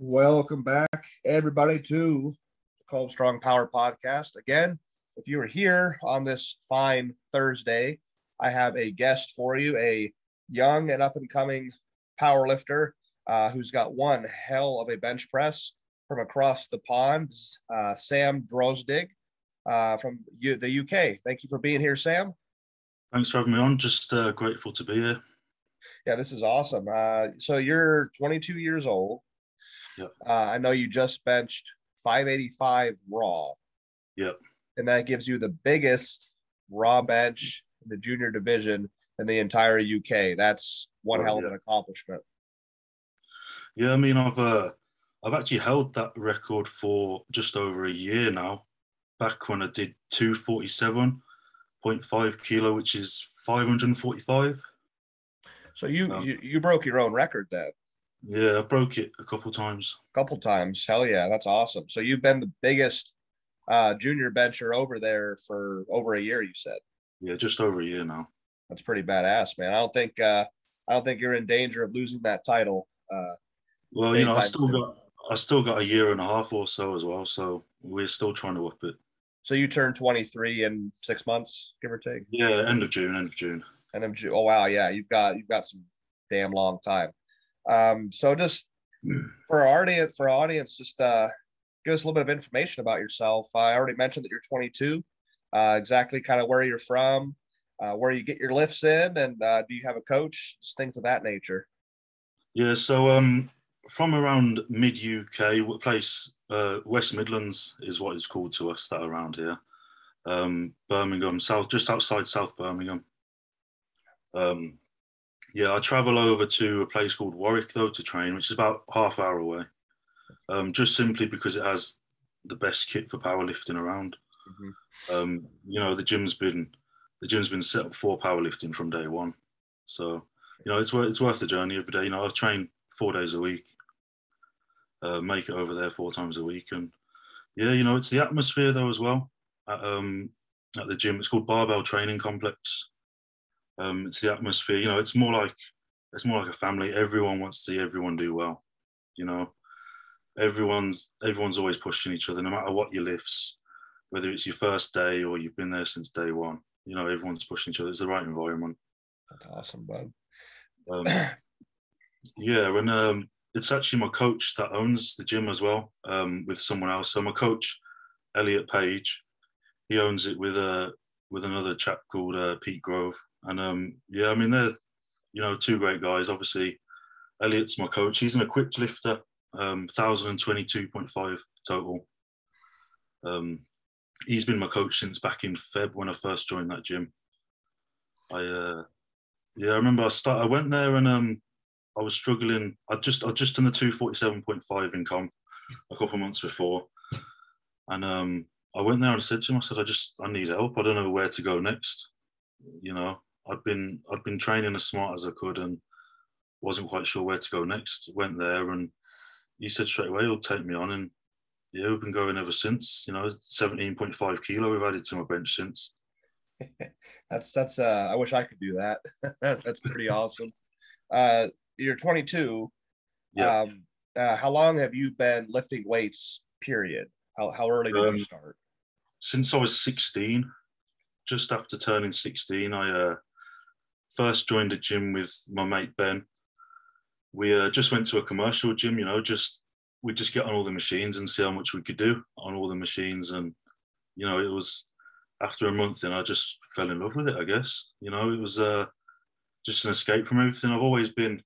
Welcome back, everybody, to the Colb Strong Power Podcast. Again, if you are here on this fine Thursday, I have a guest for you, a young and up and coming power lifter uh, who's got one hell of a bench press from across the pond, uh, Sam Drozdig uh, from U- the UK. Thank you for being here, Sam. Thanks for having me on. Just uh, grateful to be here. Yeah, this is awesome. Uh, so you're 22 years old. Yep. Uh, I know you just benched 585 raw. Yep. And that gives you the biggest raw bench in the junior division in the entire UK. That's one Oh, hell of yeah. an accomplishment. Yeah, I mean, I've uh, I've actually held that record for just over a year now. Back when I did 247.5 kilo, which is 545. So you, Oh. you you broke your own record then Yeah, I broke it a couple times. a couple times. Hell yeah, that's awesome. So you've been the biggest uh, junior bencher over there for over a year. You said Yeah, just over a year now. that's pretty badass, man. I don't think uh, I don't think you're in danger of losing that title. Uh, Well, you know, I still soon. got I still got a year and a half or so as well. So we're still trying to up it. so you turned 23 in six months, give or take. Yeah, end of June, end of June. And I'm Ju- oh wow, yeah, you've got you've got some damn long time. Um, so just for our audience, for our audience, just uh, give us a little bit of information about yourself. I already mentioned that you're 22. Uh, exactly, kind of where you're from, uh, where you get your lifts in, and uh, do you have a coach? Just things of that nature. Yeah, so um, from around mid UK, what place uh, West Midlands is what it's called to us that around here. Um, Birmingham, south, just outside South Birmingham. Um, yeah, I travel over to a place called Warwick though to train, which is about half hour away. Um, just simply because it has the best kit for powerlifting around. Mhm. Um, you know, the gym's been the gym's been set up for powerlifting from day one. So you know, it's worth it's worth the journey every day. You know, I've trained four days a week, uh, make it over there four times a week, and yeah, you know, it's the atmosphere though as well. At, um, at the gym, it's called Barbell Training Complex. Um, it's the atmosphere. You know, it's more like it's more like a family. Everyone wants to see everyone do well. You know, everyone's everyone's always pushing each other, no matter what your lifts, whether it's your first day or you've been there since day one. You know, everyone's pushing each other. It's the right environment. That's awesome, bud. Um, yeah, and um, it's actually my coach that owns the gym as well, um, with someone else. So my coach, Elliot Page, he owns it with a with another chap called uh, Pete Grove. And um, yeah, I mean they're you know two great guys. Obviously, Elliot's my coach. He's an equipped lifter, um, thousand and twenty two point five total. Um, he's been my coach since back in Feb when I first joined that gym. I uh, yeah, I remember I start. I went there and um, I was struggling. I just I just done the two forty seven point five in comp a couple months before, and um, I went there and I said to him, I said, I just I need help. I don't know where to go next. You know, I'd been I'd been training as smart as I could and wasn't quite sure where to go next. Went there and he said straight away, he'll take me on and yeah, we've been going ever since. You know, seventeen point five kilo we've added to my bench since. That's that's uh I wish I could do that. that's pretty awesome. Uh you're 22. Yeah. Um uh, how long have you been lifting weights period? How how early did Um, you start? since I was 16, just after turning 16, I uh, first joined a gym with my mate Ben. We uh, just went to a commercial gym, you know, just we just get on all the machines and see how much we could do on all the machines. And, you know, it was after a month and I just fell in love with it, I guess. You know, it was uh, just an escape from everything. I've always been,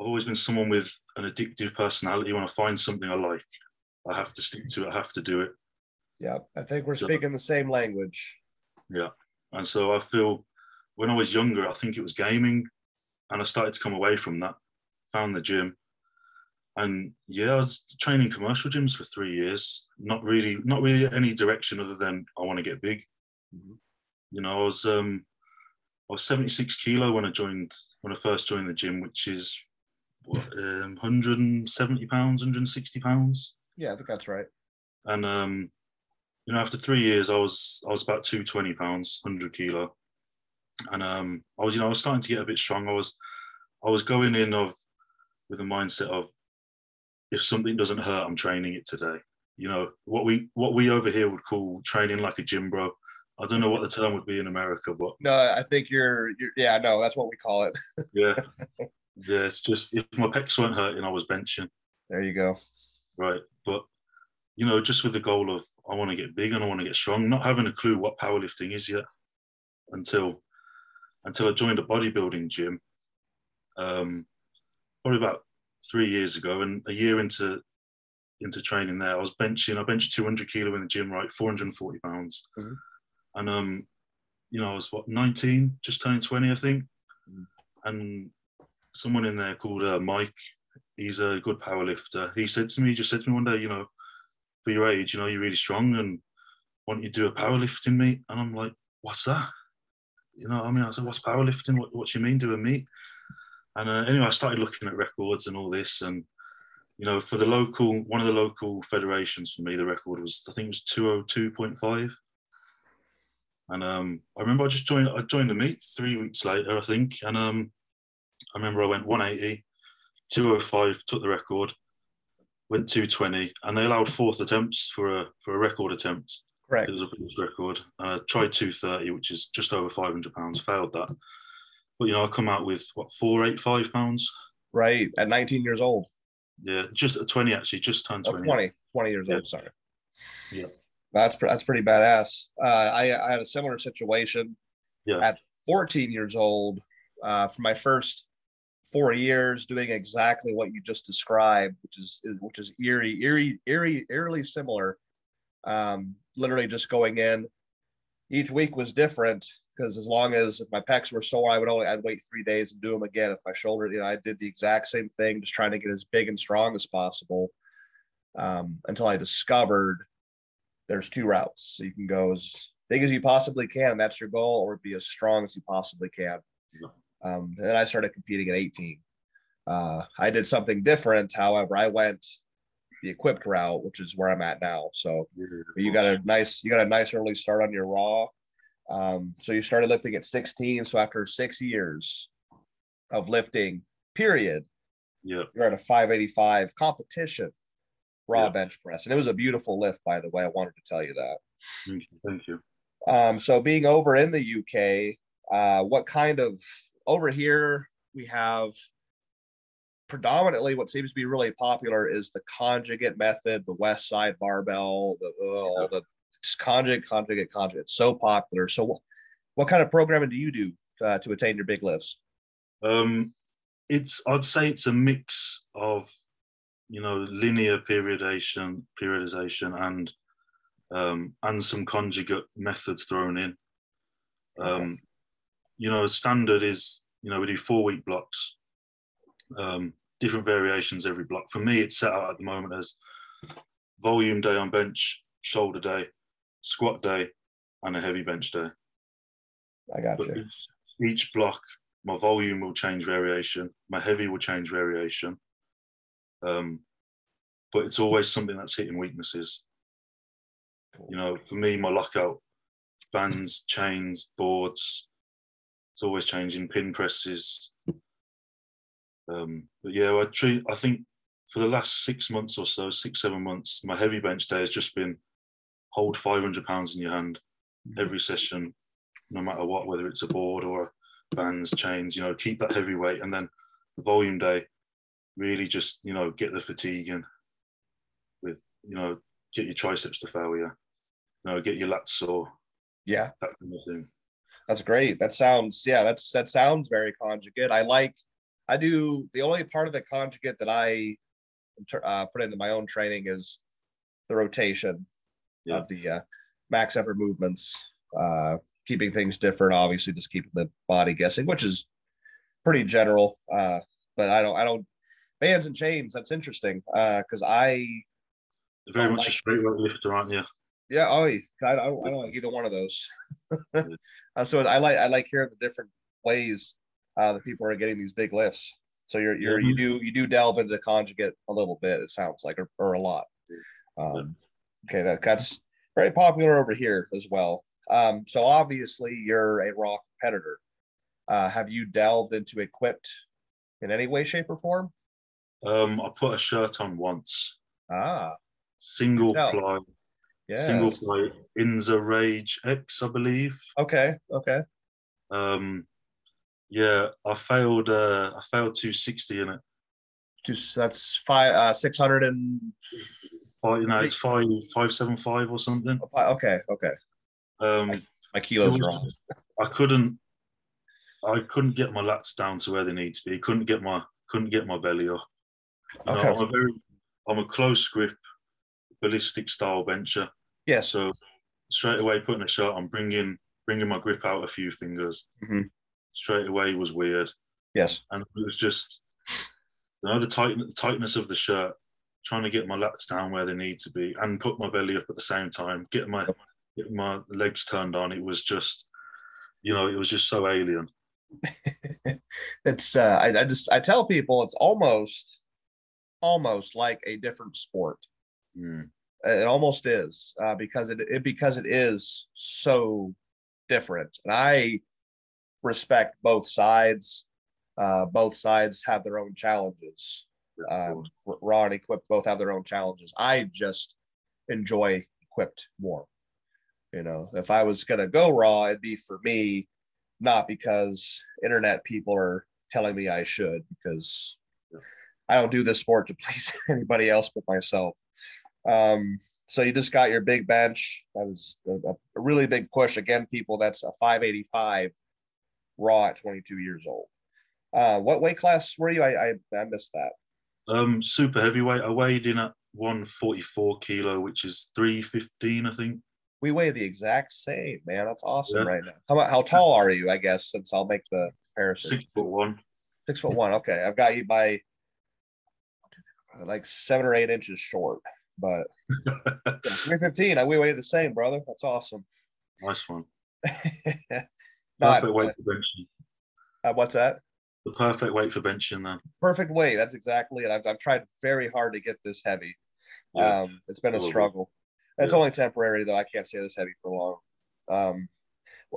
I've always been someone with an addictive personality. When I find something I like, I have to stick to it. I have to do it. Yeah, I think we're So- speaking the same language. Yeah, and so I feel when I was younger, I think it was gaming, and I started to come away from that. Found the gym, and yeah, I was training commercial gyms for three years. Not really, not really any direction other than I want to get big. Mhm. You know, I was um, I was 76 kilo when I joined when I first joined the gym, which is what, um, 170 pounds, 160 pounds Yeah, I think that's right. and um, you know, after three years, I was I was about two twenty pounds, hundred kilo, and um, I was you know I was starting to get a bit strong. I was I was going in of with a mindset of if something doesn't hurt, I'm training it today. You know what we what we over here would call training like a gym bro. I don't know what the term would be in America, but no, I think you're, you're yeah, no, that's what we call it. yeah, yeah. It's just if my pecs weren't hurting, I was benching. There you go. Right, but you know, just with the goal of I want to get big and I want to get strong, not having a clue what powerlifting is yet until until I joined a bodybuilding gym. Um, probably about three years ago, and a year into into training there, I was benching. I benched 200 kilo in the gym, right, 440 pounds, mm-hmm. and um, you know, I was what 19, just turning 20, I think, mm-hmm. and someone in there called uh, Mike. He's a good power lifter. He said to me, he just said to me one day, you know, for your age, you know, you're really strong, and why don't you do a powerlifting meet? And I'm like, what's that? You know, what I mean, I said, what's powerlifting? What, what do you mean do a meet? And uh, anyway, I started looking at records and all this, and you know, for the local, one of the local federations for me, the record was I think it was two oh two point five. And um, I remember I just joined. I joined the meet three weeks later, I think, and um, I remember I went 180, 205, took the record, went 220, and they allowed fourth attempts for a for a record attempt. Correct. It was a British record. Uh, tried 230, which is just over 500 pounds. Failed that. But you know, I come out with what 485 pounds. Right at 19 years old. Yeah, just at 20 actually, just turned 20. Oh, 20, 20 years yeah. old. Sorry. Yeah. That's that's pretty badass. Uh, I I had a similar situation. Yeah. At 14 years old, uh, for my first four years, doing exactly what you just described, which is, is which is eerie, eerie, eerie, eerily similar. Um, literally just going in. Each week was different because as long as if my pecs were sore, I would only I'd wait three days and do them again. If my shoulder, you know, I did the exact same thing, just trying to get as big and strong as possible. Um, until I discovered there's two routes. So you can go as big as you possibly can, and that's your goal, or be as strong as you possibly can. Um, and then I started competing at 18. Uh, I did something different. However, I went the equipped route, which is where I'm at now. So you got a nice, you got a nice early start on your raw. Um, so you started lifting at 16. So after six years of lifting, period, yeah, you're at a 585 competition raw bench press, and it was a beautiful lift, by the way. I wanted to tell you that. Thank you. Thank you. Um, so being over in the UK, uh, what kind of over here we have predominantly what seems to be really popular is the conjugate method, the Westside Barbell, the uh, the conjugate, conjugate, conjugate. It's so popular. So, what, what kind of programming do you do uh, to attain your big lifts? Um, it's I'd say it's a mix of you know linear periodization, periodization, and um, and some conjugate methods thrown in. Um, okay. You know, standard is you know we do four week blocks. Um, different variations every block. For me, it's set out at the moment as volume day on bench, shoulder day, squat day, and a heavy bench day. I got but you. Each, each block, my volume will change variation, my heavy will change variation. Um, but it's always something that's hitting weaknesses. You know, for me, my lockout bands, chains, boards, it's always changing. Pin presses, um, but yeah, I treat. I think for the last six months or so, six seven months, my heavy bench day has just been hold 500 pounds in your hand mm-hmm. every session, no matter what, whether it's a board or bands, chains. You know, keep that heavy weight, and then the volume day, really just you know get the fatigue in with you know get your triceps to failure, you know, get your lats sore. Yeah, that kind of thing. That's great. That sounds yeah. That's that sounds very conjugate. I like I do the only part of the conjugate that I uh, put into my own training is the rotation yeah. of the uh, max effort movements, uh, keeping things different. Obviously, just keeping the body guessing, which is pretty general. Uh, but I don't, I don't bands and chains. That's interesting because uh, I very much like, a straight weight lifter, aren't you? Yeah. Oh, I, I don't, I don't like either one of those. uh, so I like, I like hearing the different ways uh, the people are getting these big lifts. So you're you're mm-hmm. you do you do delve into conjugate a little bit. It sounds like or, or a lot. Um, okay, that, that's very popular over here as well. Um, so obviously you're a raw competitor. Uh, have you delved into equipped in any way, shape, or form? Um, I put a shirt on once, Ah, single ply, yeah. single ply Inzer Rage X, I believe. Okay, okay. Um, yeah, I failed. Uh, I failed 260 in it. Just that's five uh six hundred and Five, you know, it's five five seven five or something. okay, okay. Um, My kilos was- are off. I couldn't. I couldn't get my lats down to where they need to be. Couldn't get my couldn't get my belly up. You know, Okay. I'm a very I'm a close grip ballistic style bencher. Yeah. So straight away putting a shot on, bringing bringing my grip out a few fingers. Mhm. Straight away was weird, Yes. and it was just you know the tight the tightness of the shirt, trying to get my lats down where they need to be, and put my belly up at the same time, get my get my legs turned on. It was just, you know, it was just so alien. it's uh I, I just I tell people it's almost almost like a different sport. Mm. It almost is uh, because it, it because it is so different, and I respect both sides. Uh, both sides have their own challenges. Um, Raw and Equipped both have their own challenges. I just enjoy Equipped more. You know, if I was gonna go Raw, it'd be for me, not because internet people are telling me I should, because I don't do this sport to please anybody else but myself. Um, so you just got your big bench. That was a, a really big push. Again, people, that's a 585 raw at 22 years old. Uh, what weight class were you? I, I, I missed that. Um, super heavyweight. I weighed in at 144 kilo, which is 315, I think. We weigh the exact same, man. That's awesome Yeah. right now. How about how tall are you? I guess since I'll make the comparison. Six foot one. Six foot one. Okay, I've got you by like seven or eight inches short, but three fifteen. I we weigh the same, brother. That's awesome. Nice one. Not Perfect weight for benching. uh, what's that? The perfect weight for benching, then. Perfect weight. That's exactly it. I've, I've tried very hard to get this heavy. Yeah. Um, it's been a struggle. It's Yeah. only temporary though. I can't stay this heavy for long. Um,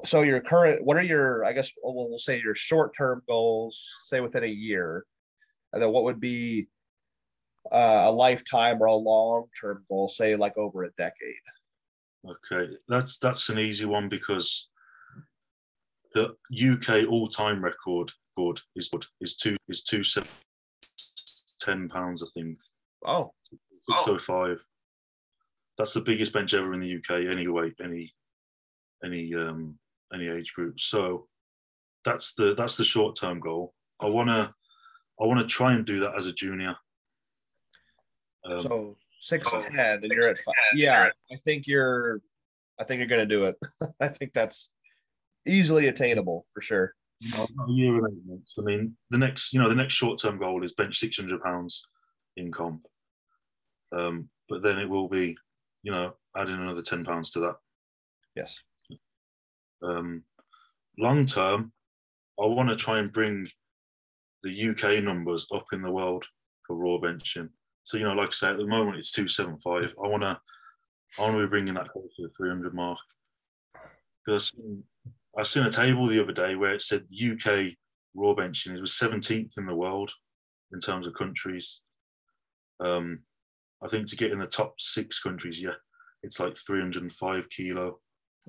so your current, what are your, I guess we'll, we'll say your short-term goals, say within a year, and then what would be uh, a lifetime or a long-term goal, say like over a decade? Okay, that's that's an easy one because the UK all-time record good is good is two is two seven ten pounds, I think. Oh. Oh, Six oh five. That's the biggest bench ever in the UK. Any weight, any any um any age group. So that's the that's the short-term goal. I wanna I wanna try and do that as a junior. Um, so six ten, and you're at five. Yeah, I think you're. I think you're gonna do it. I think that's easily attainable for sure. you know, not a year and eight months. I mean, the next, you know, the next short-term goal is bench six hundred pounds in comp. Um, but then it will be, you know, adding another ten pounds to that. Yes. Um, long term, I want to try and bring the UK numbers up in the world for raw benching. So you know, like I say, at the moment it's two seven five. I want to, I want to be bringing that closer to the three hundred mark. Because I seen a table the other day where it said UK raw benching it was seventeenth in the world in terms of countries. Um, I think to get in the top six countries, yeah, it's like three hundred and five kilo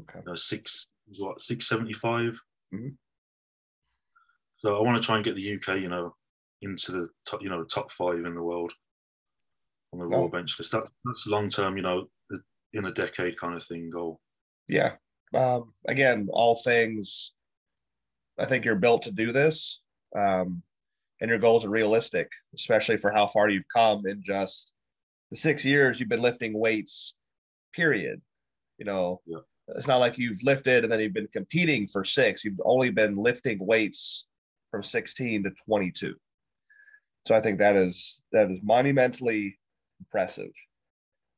Okay. uh, six what six seventy five. Mhm. So I want to try and get the UK, you know, into the top, you know, the top five in the world on the raw Oh. bench list. That, that's long term, you know, in a decade kind of thing goal. Yeah. Um, again, all things. I think you're built to do this, um, and your goals are realistic, especially for how far you've come in just the six years you've been lifting weights. Period. You know, Yeah. it's not like you've lifted and then you've been competing for six. You've only been lifting weights from 16 to 22. So I think that is that is monumentally impressive.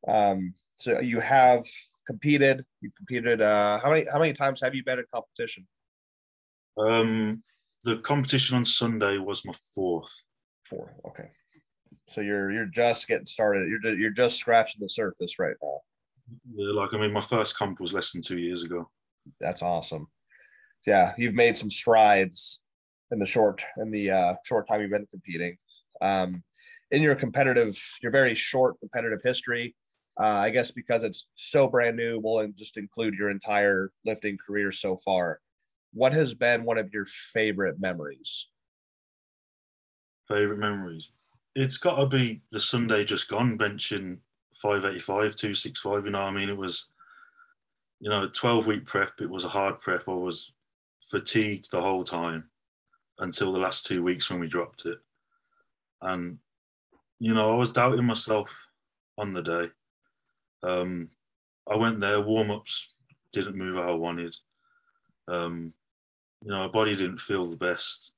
Um, so you have competed. You've competed. Uh, how many how many times have you been in competition? Um, the competition on Sunday was my fourth. Four. Okay. So you're you're just getting started. You're just, you're just scratching the surface right now. Yeah, like I mean, my first comp was less than two years ago. That's awesome. Yeah, you've made some strides in the short in the uh, short time you've been competing. Um, in your competitive, your very short competitive history, uh, I guess because it's so brand new, we'll just include your entire lifting career so far. What has been one of your favorite memories? Favorite memories? It's got to be the Sunday just gone benching 585, 265. You know, I mean, it was, you know, 12 week prep. It was a hard prep. I was fatigued the whole time until the last two weeks when we dropped it. And, you know, I was doubting myself on the day. Um, I went there, warm ups didn't move how I wanted. Um, you know, my body didn't feel the best.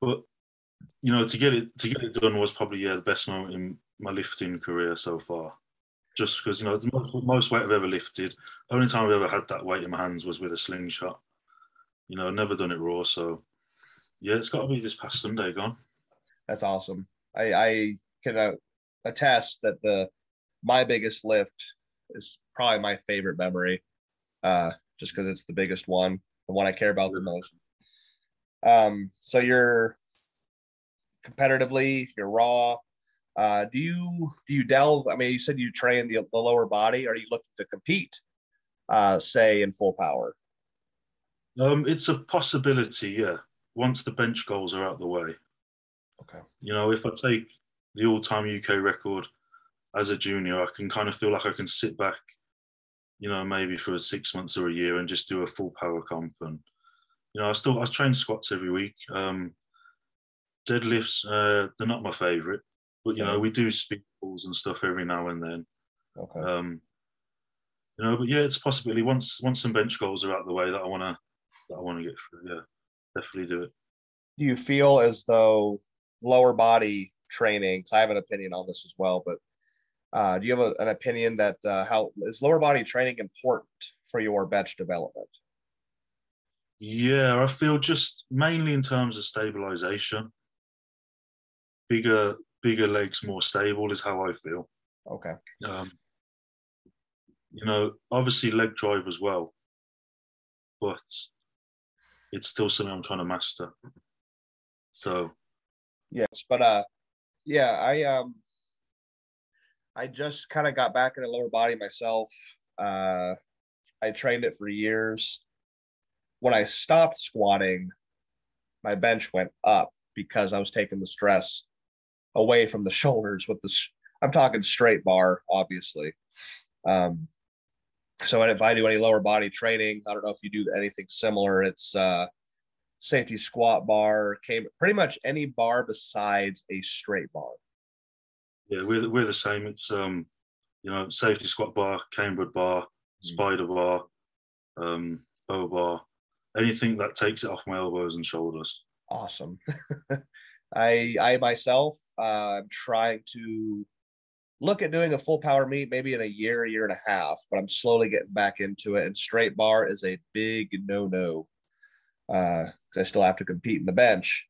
But, you know, to get it to get it done was probably yeah the best moment in my lifting career so far. Just because you know the most, most weight I've ever lifted. Only time I've ever had that weight in my hands was with a slingshot. You know, I've never done it raw, so yeah, it's got to be this past Sunday gone. That's awesome. I, I can uh, attest that the my biggest lift is probably my favorite memory, uh, just because it's the biggest one, the one I care about the most. Um, so you're competitively, you're raw. Uh, do you do you delve? I mean, you said you train the, the lower body. Are you looking to compete, uh, say, in full power? Um, it's a possibility, yeah. Once the bench goals are out the way. Okay. You know, if I take the all-time UK record as a junior, I can kind of feel like I can sit back, you know, maybe for six months or a year and just do a full power comp. And you know, I still I train squats every week. Um, deadlifts, uh, they're not my favourite, but you know, we do speed pulls and stuff every now and then. Okay. Um, you know, but yeah, it's possibly. Once once some bench goals are out of the way that I want to that I want to get through. Yeah, definitely do it. Do you feel as though lower body training? Because I have an opinion on this as well, but uh, do you have a, an opinion that uh, how is lower body training important for your bench development? Yeah, I feel just mainly in terms of stabilization. Bigger, bigger legs, more stable is how I feel. Okay. Um, you know, obviously leg drive as well, but it's still something I'm trying to master. So, yes, but uh, yeah, I um, I just kind of got back in the lower body myself. Uh, I trained it for years. When I stopped squatting, my bench went up because I was taking the stress away from the shoulders with the. I'm talking straight bar, obviously. Um, so if I do any lower body training, I don't know if you do anything similar. It's uh, safety squat bar, came pretty much any bar besides a straight bar. Yeah, we're we're the same. It's um, you know, safety squat bar, cambered bar, mm. spider bar, um, bow bar, anything that takes it off my elbows and shoulders. Awesome. I I myself uh, I'm trying to look at doing a full power meet maybe in a year, a year and a half, but I'm slowly getting back into it. And straight bar is a big no no. Uh, I still have to compete in the bench.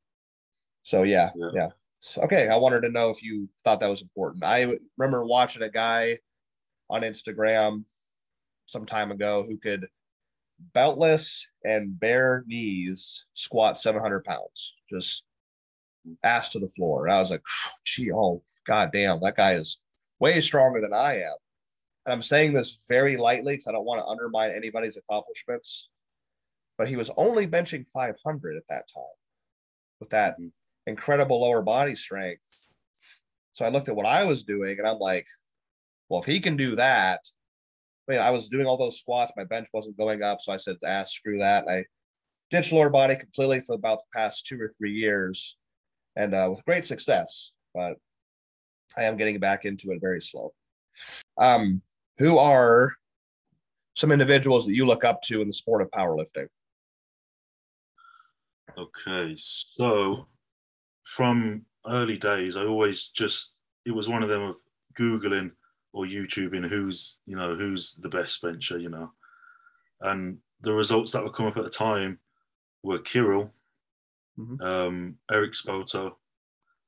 So yeah, yeah. yeah. Okay, I wanted to know if you thought that was important. I remember watching a guy on Instagram some time ago who could beltless and bare knees squat 700 pounds, just ass to the floor. And I was like, gee, oh, god damn, that guy is way stronger than I am. And I'm saying this very lightly because I don't want to undermine anybody's accomplishments. But he was only benching 500 at that time with that mm-hmm. Incredible lower body strength. So I looked at what I was doing and I'm like, well, if he can do that, I mean, I was doing all those squats, my bench wasn't going up. So I said, ah, screw that. And I ditched lower body completely for about the past two or three years and uh, with great success. But I am getting back into it very slow. Um, who are some individuals that you look up to in the sport of powerlifting? Okay, so from early days, I always just it was one of them of googling or YouTubing who's you know who's the best bencher, you know, and the results that would come up at the time were Kirill, mm-hmm. um, Eric Spoto,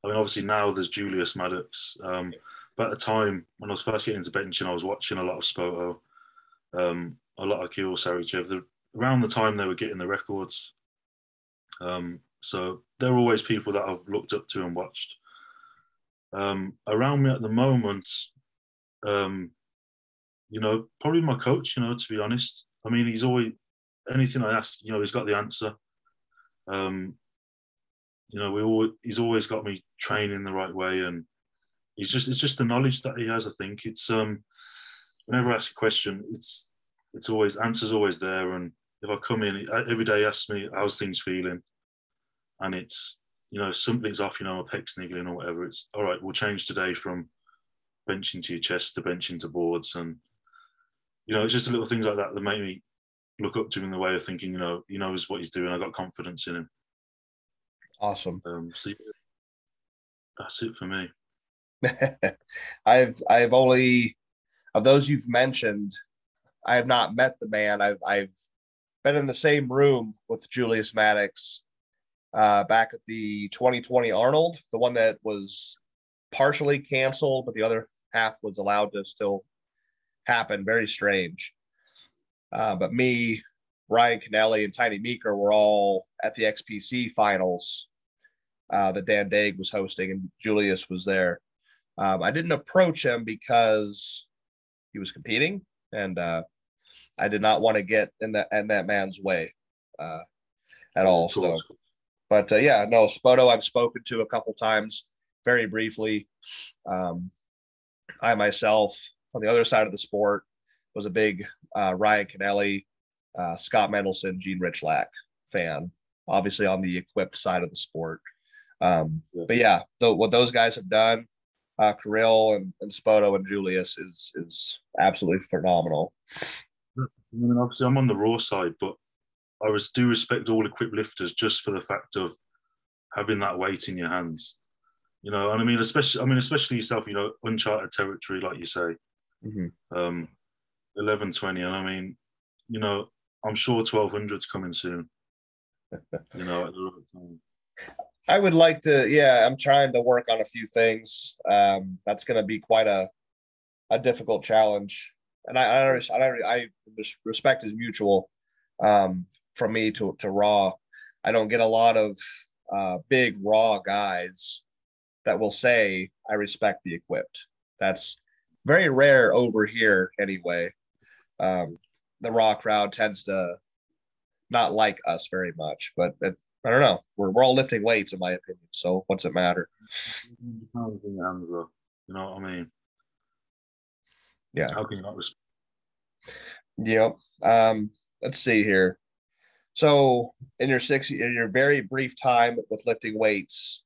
I mean, obviously now there's Julius Maddox, um, but at the time when I was first getting into benching, I was watching a lot of Spoto, um, a lot of Kirill Sarychev. The, around the time they were getting the records, um, so there are always people that I've looked up to and watched. Um, around me at the moment, um, you know, probably my coach. You know, to be honest, I mean, he's always anything I ask. You know, he's got the answer. Um, you know, we always, he's always got me training the right way, and he's just it's just the knowledge that he has. I think it's um, whenever I ask a question, it's it's always answers always there, and if I come in every day, he asks me how's things feeling, and it's you know something's off, you know, my pec's niggling or whatever. It's all right. We'll change today from benching to your chest to benching to boards, and you know, it's just little things like that that make me look up to him in the way of thinking, you know, he knows what he's doing. I got confidence in him. Awesome. Um, so yeah, that's it for me. I've I've only of those you've mentioned, I have not met the man. I've I've been in the same room with Julius Maddox uh, back at the 2020 Arnold, the one that was partially canceled, but the other half was allowed to still happen. Very strange. Uh, but me, Ryan Kennelly, and Tiny Meeker were all at the XPC finals uh, that Dan Dague was hosting, and Julius was there. Um, I didn't approach him because he was competing, and uh, I did not want to get in that in that man's way uh, at all. So, but uh, yeah, no, Spoto I've spoken to a couple times, very briefly. Um, I myself, on the other side of the sport, was a big uh, Ryan Kennelly, uh, Scott Mendelson, Gene Rychlak fan. Obviously, on the equipped side of the sport. Um, but yeah, the, what those guys have done, uh, Kirill and, and Spoto and Julius is is absolutely phenomenal. I mean, obviously, I'm on the raw side, but I was do respect all equipped lifters just for the fact of having that weight in your hands. You know, and I mean, especially, I mean, especially yourself. You know, uncharted territory, like you say. Mm-hmm. Um, 11, 20, and I mean, you know, I'm sure 1200's coming soon. you know, at the right time. I would like to, yeah, I'm trying to work on a few things. Um, that's going to be quite a a difficult challenge, and I I, I, I respect is mutual um, from me to to Raw. I don't get a lot of uh, big Raw guys that will say I respect the equipped. That's very rare over here, anyway. Um, the Raw crowd tends to not like us very much, but it, I don't know. We're, we're all lifting weights, in my opinion. So what's it matter? You know what I mean? Yeah. How can you not respect? Yep. Um, let's see here. So in your six, in your very brief time with lifting weights,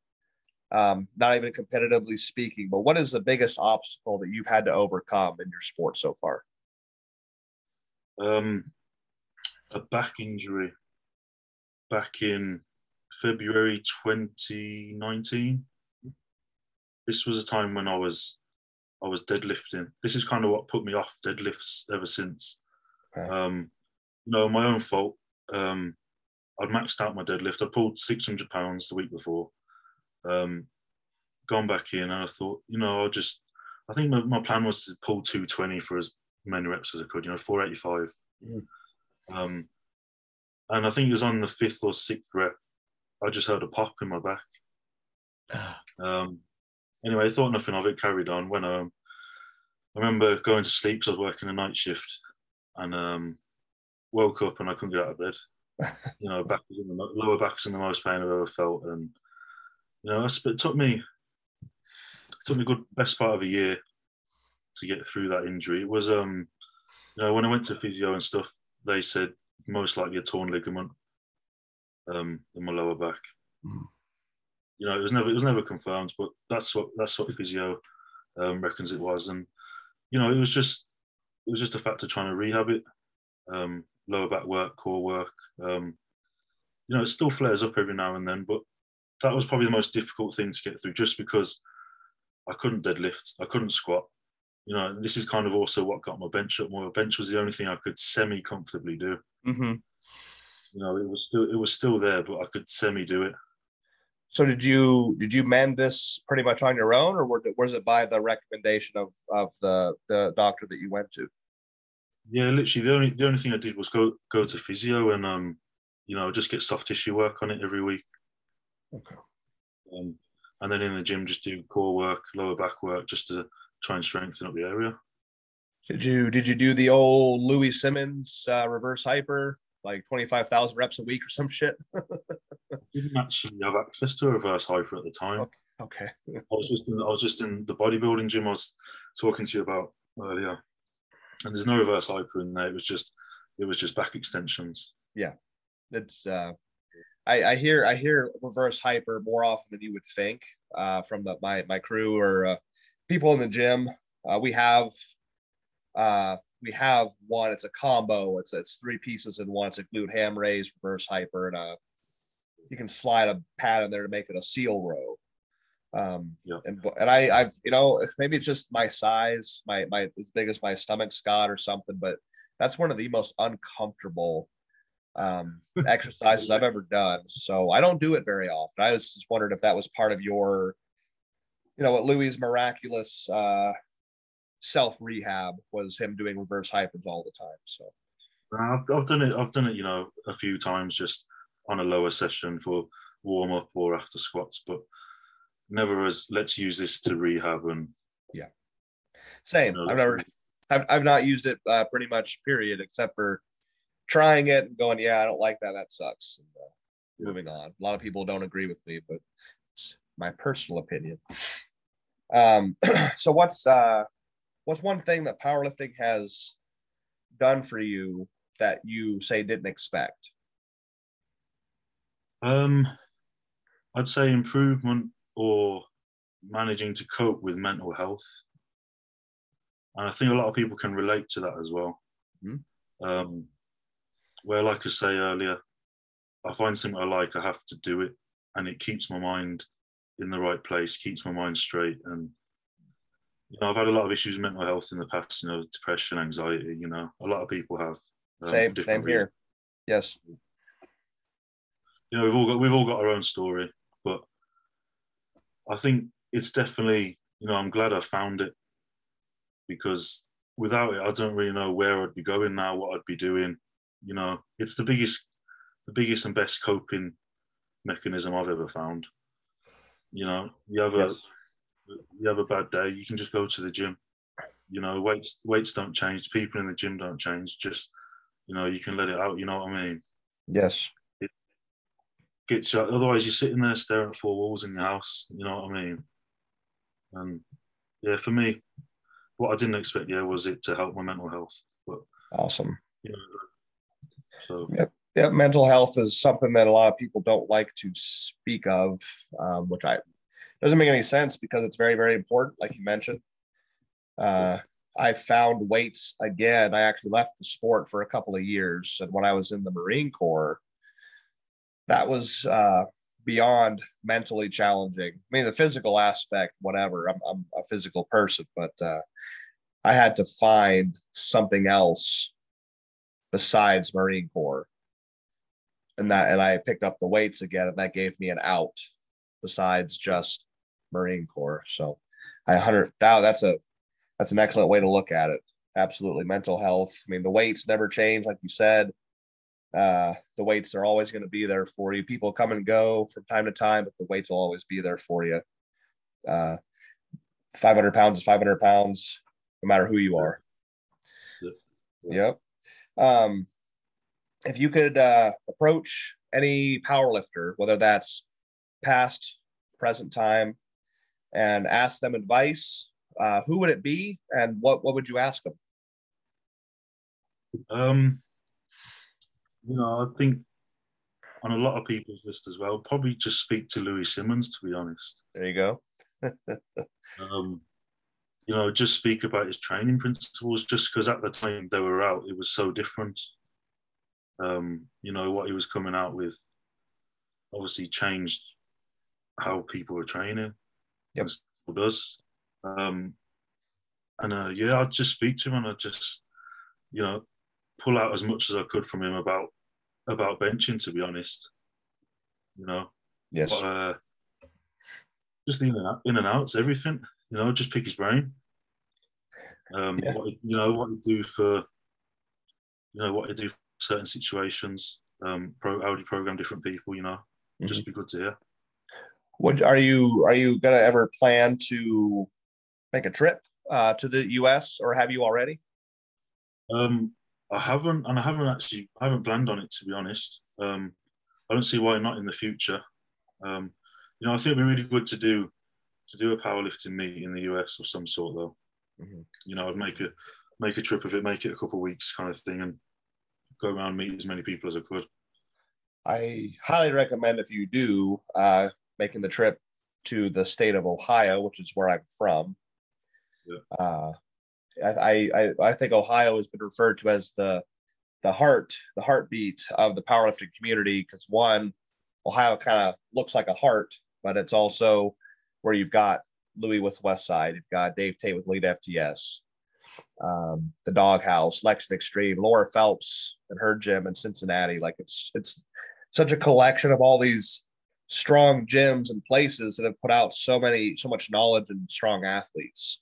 um, not even competitively speaking, but what is the biggest obstacle that you've had to overcome in your sport so far? Um, a back injury back in February 2019. This was a time when I was I was deadlifting. This is kind of what put me off deadlifts ever since. Okay. Um, you know, my own fault. Um, I'd maxed out my deadlift. I pulled 600 pounds the week before. Um, gone back in, and I thought, you know, I'll just. I think my, my plan was to pull 220 for as many reps as I could. You know, 485. Mm. Um, and I think it was on the fifth or sixth rep, I just heard a pop in my back. um, anyway, I thought nothing of it, carried on, home. I remember going to sleep because I was working a night shift and um, woke up and I couldn't get out of bed. you know, back was in the lower back was in the most pain I've ever felt. And, you know, it took me, it took me a good best part of a year to get through that injury. It was, um, you know, when I went to physio and stuff, they said most likely a torn ligament um, in my lower back. Mm. You know, it was never it was never confirmed, but that's what that's what physio um, reckons it was, and you know, it was just it was just a factor trying to rehab it, um, lower back work, core work. Um, you know, it still flares up every now and then, but that was probably the most difficult thing to get through, just because I couldn't deadlift, I couldn't squat. You know, this is kind of also what got my bench up. My bench was the only thing I could semi comfortably do. Mm-hmm. You know, it was still it was still there, but I could semi do it. So did you did you mend this pretty much on your own, or was it by the recommendation of of the the doctor that you went to? Yeah, literally the only the only thing I did was go go to physio and um you know just get soft tissue work on it every week. Okay. Um, and then in the gym just do core work, lower back work, just to try and strengthen up the area. Did you did you do the old Louie Simmons uh, reverse hyper like twenty five thousand reps a week or some shit? I didn't actually have access to a reverse hyper at the time. Okay. I was just in, I was just in the bodybuilding gym I was talking to you about earlier, and there's no reverse hyper in there. It was just it was just back extensions. Yeah, it's. Uh, I, I hear I hear reverse hyper more often than you would think uh, from the, my my crew or uh, people in the gym. Uh, we have uh, we have one. It's a combo. It's it's three pieces in one. It's a glute ham raise, reverse hyper, and a you can slide a pad in there to make it a seal row. Um, Yeah. and and I I've you know maybe it's just my size, my my as big as my stomach, Scott, or something, but that's one of the most uncomfortable um, exercises I've ever done. So I don't do it very often. I was just wondered if that was part of your, you know, what Louie's miraculous uh, self rehab was him doing reverse hypers all the time. So I've, I've done it. I've done it. You know, a few times just on a lower session for warm up or after squats, but never as let's use this to rehab and yeah. same. No, I've never, I've, I've not used it uh, pretty much. Period, except for trying it and going, yeah, I don't like that. That sucks. And, uh, Yeah. Moving on. A lot of people don't agree with me, but it's my personal opinion. Um, so what's uh, what's one thing that powerlifting has done for you that you say didn't expect? Um, I'd say improvement or managing to cope with mental health. And I think a lot of people can relate to that as well. Mhm. Um, where, like I say earlier, I find something I like, I have to do it, and it keeps my mind in the right place, keeps my mind straight. And you know, I've had a lot of issues with mental health in the past. You know, depression, anxiety. You know, a lot of people have. um, same, same reasons here. Yes. you know we've all got we've all got our own story but i think it's definitely you know i'm glad i found it because without it i don't really know where i'd be going now what i'd be doing you know it's the biggest the biggest and best coping mechanism i've ever found you know you have a Yes. you have a bad day you can just go to the gym you know weights weights don't change people in the gym don't change just you know you can let it out you know what i mean Yes. Gets you. Otherwise, you're sitting there staring at four walls in your house. You know what I mean? And yeah, for me, what I didn't expect, yeah, was it to help my mental health. But Awesome. you know, so yeah, mental health is something that a lot of people don't like to speak of, um, which I doesn't make any sense because it's very, very important, like you mentioned. Uh, I found weights again. I actually left the sport for a couple of years, and when I was in the Marine Corps, that was uh, beyond mentally challenging. I mean, the physical aspect, whatever. I'm, I'm a physical person, but uh, I had to find something else besides Marine Corps and that and I picked up the weights again, and that gave me an out besides just Marine Corps. So I hundred that that's a that's an excellent way to look at it. Absolutely, mental health. I mean, the weights never change, like you said. Uh, the weights are always going to be there for you. People come and go from time to time, but the weights will always be there for you. Uh, 500 pounds is 500 pounds, no matter who you are. Yep. Um, if you could uh, approach any power lifter, whether that's past, present time, and ask them advice, uh, who would it be, and what what would you ask them? um, you know, I think on a lot of people's list as well, probably just speak to Louie Simmons. To be honest, There you go. um, you know, just speak about his training principles. Just because at the time they were out, it was so different. Um, you know what he was coming out with, obviously changed how people were training. Yep. and still does. Um, and uh, yeah, I'd just speak to him and I'd just, you know, pull out as much as I could from him about about benching. To be honest, you know, Yes. but, uh, just in and out, in and outs, everything. You know, just pick his brain. Um, Yeah. what, you know what to do for, you know what to do for certain situations. Um, pro how do you program different people? You know, Mm-hmm. just be good to hear. What are you are you gonna ever plan to make a trip uh, to the U.S. or have you already? Um, I haven't, and I haven't actually, I haven't planned on it to be honest. Um, I don't see why not in the future. Um, you know, I think it'd be really good to do to do a powerlifting meet in the US of some sort, though. Mm-hmm. You know, I'd make a make a trip of it, make it a couple of weeks, kind of thing, and go around meet as many people as I could. I highly recommend if you do uh, making the trip to the state of Ohio, which is where I'm from. Yeah. Uh, I, I I think Ohio has been referred to as the the heart the heartbeat of the powerlifting community because one, Ohio kind of looks like a heart, but it's also where you've got Louie with Westside, you've got Dave Tate with EliteFTS, um, the Doghouse, Lexen Xtreme, Laura Phelps and her gym in Cincinnati. Like it's it's such a collection of all these strong gyms and places that have put out so many so much knowledge and strong athletes.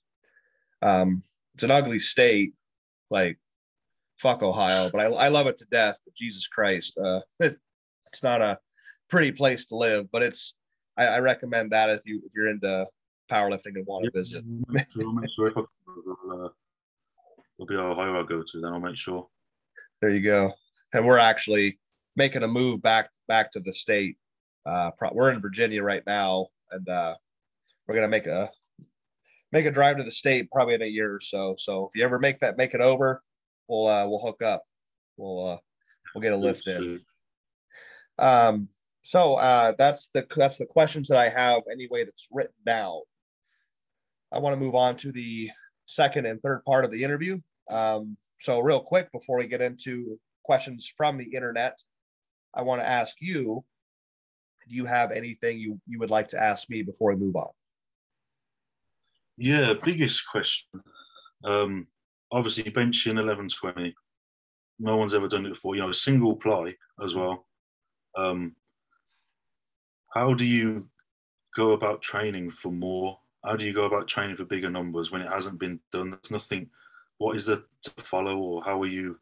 Um, it's an ugly state, like fuck Ohio, but I, I love it to death. But Jesus Christ, uh, it's not a pretty place to live, but it's I, I recommend that if you if you're into powerlifting and want to visit. I'll make sure if I, uh, it'll be Ohio I go to, then I'll make sure. There you go. And we're actually making a move back back to the state. Uh, we're in Virginia right now, and uh, we're gonna make a make a drive to the state probably in a year or so. So if you ever make that make it over, we'll uh, we'll hook up. We'll uh, we'll get a lift in. Um, so uh, that's the that's the questions that I have anyway that's written down. I want to move on to the second and third part of the interview. Um, so real quick before we get into questions from the internet, I want to ask you: Do you have anything you you would like to ask me before we move on? Yeah, biggest question. Um, obviously, benching eleven twenty. No one's ever done it before. You know, a single ply as well. Um, how do you go about training for more? How do you go about training for bigger numbers when it hasn't been done? There's nothing. What is there to follow, or how are you?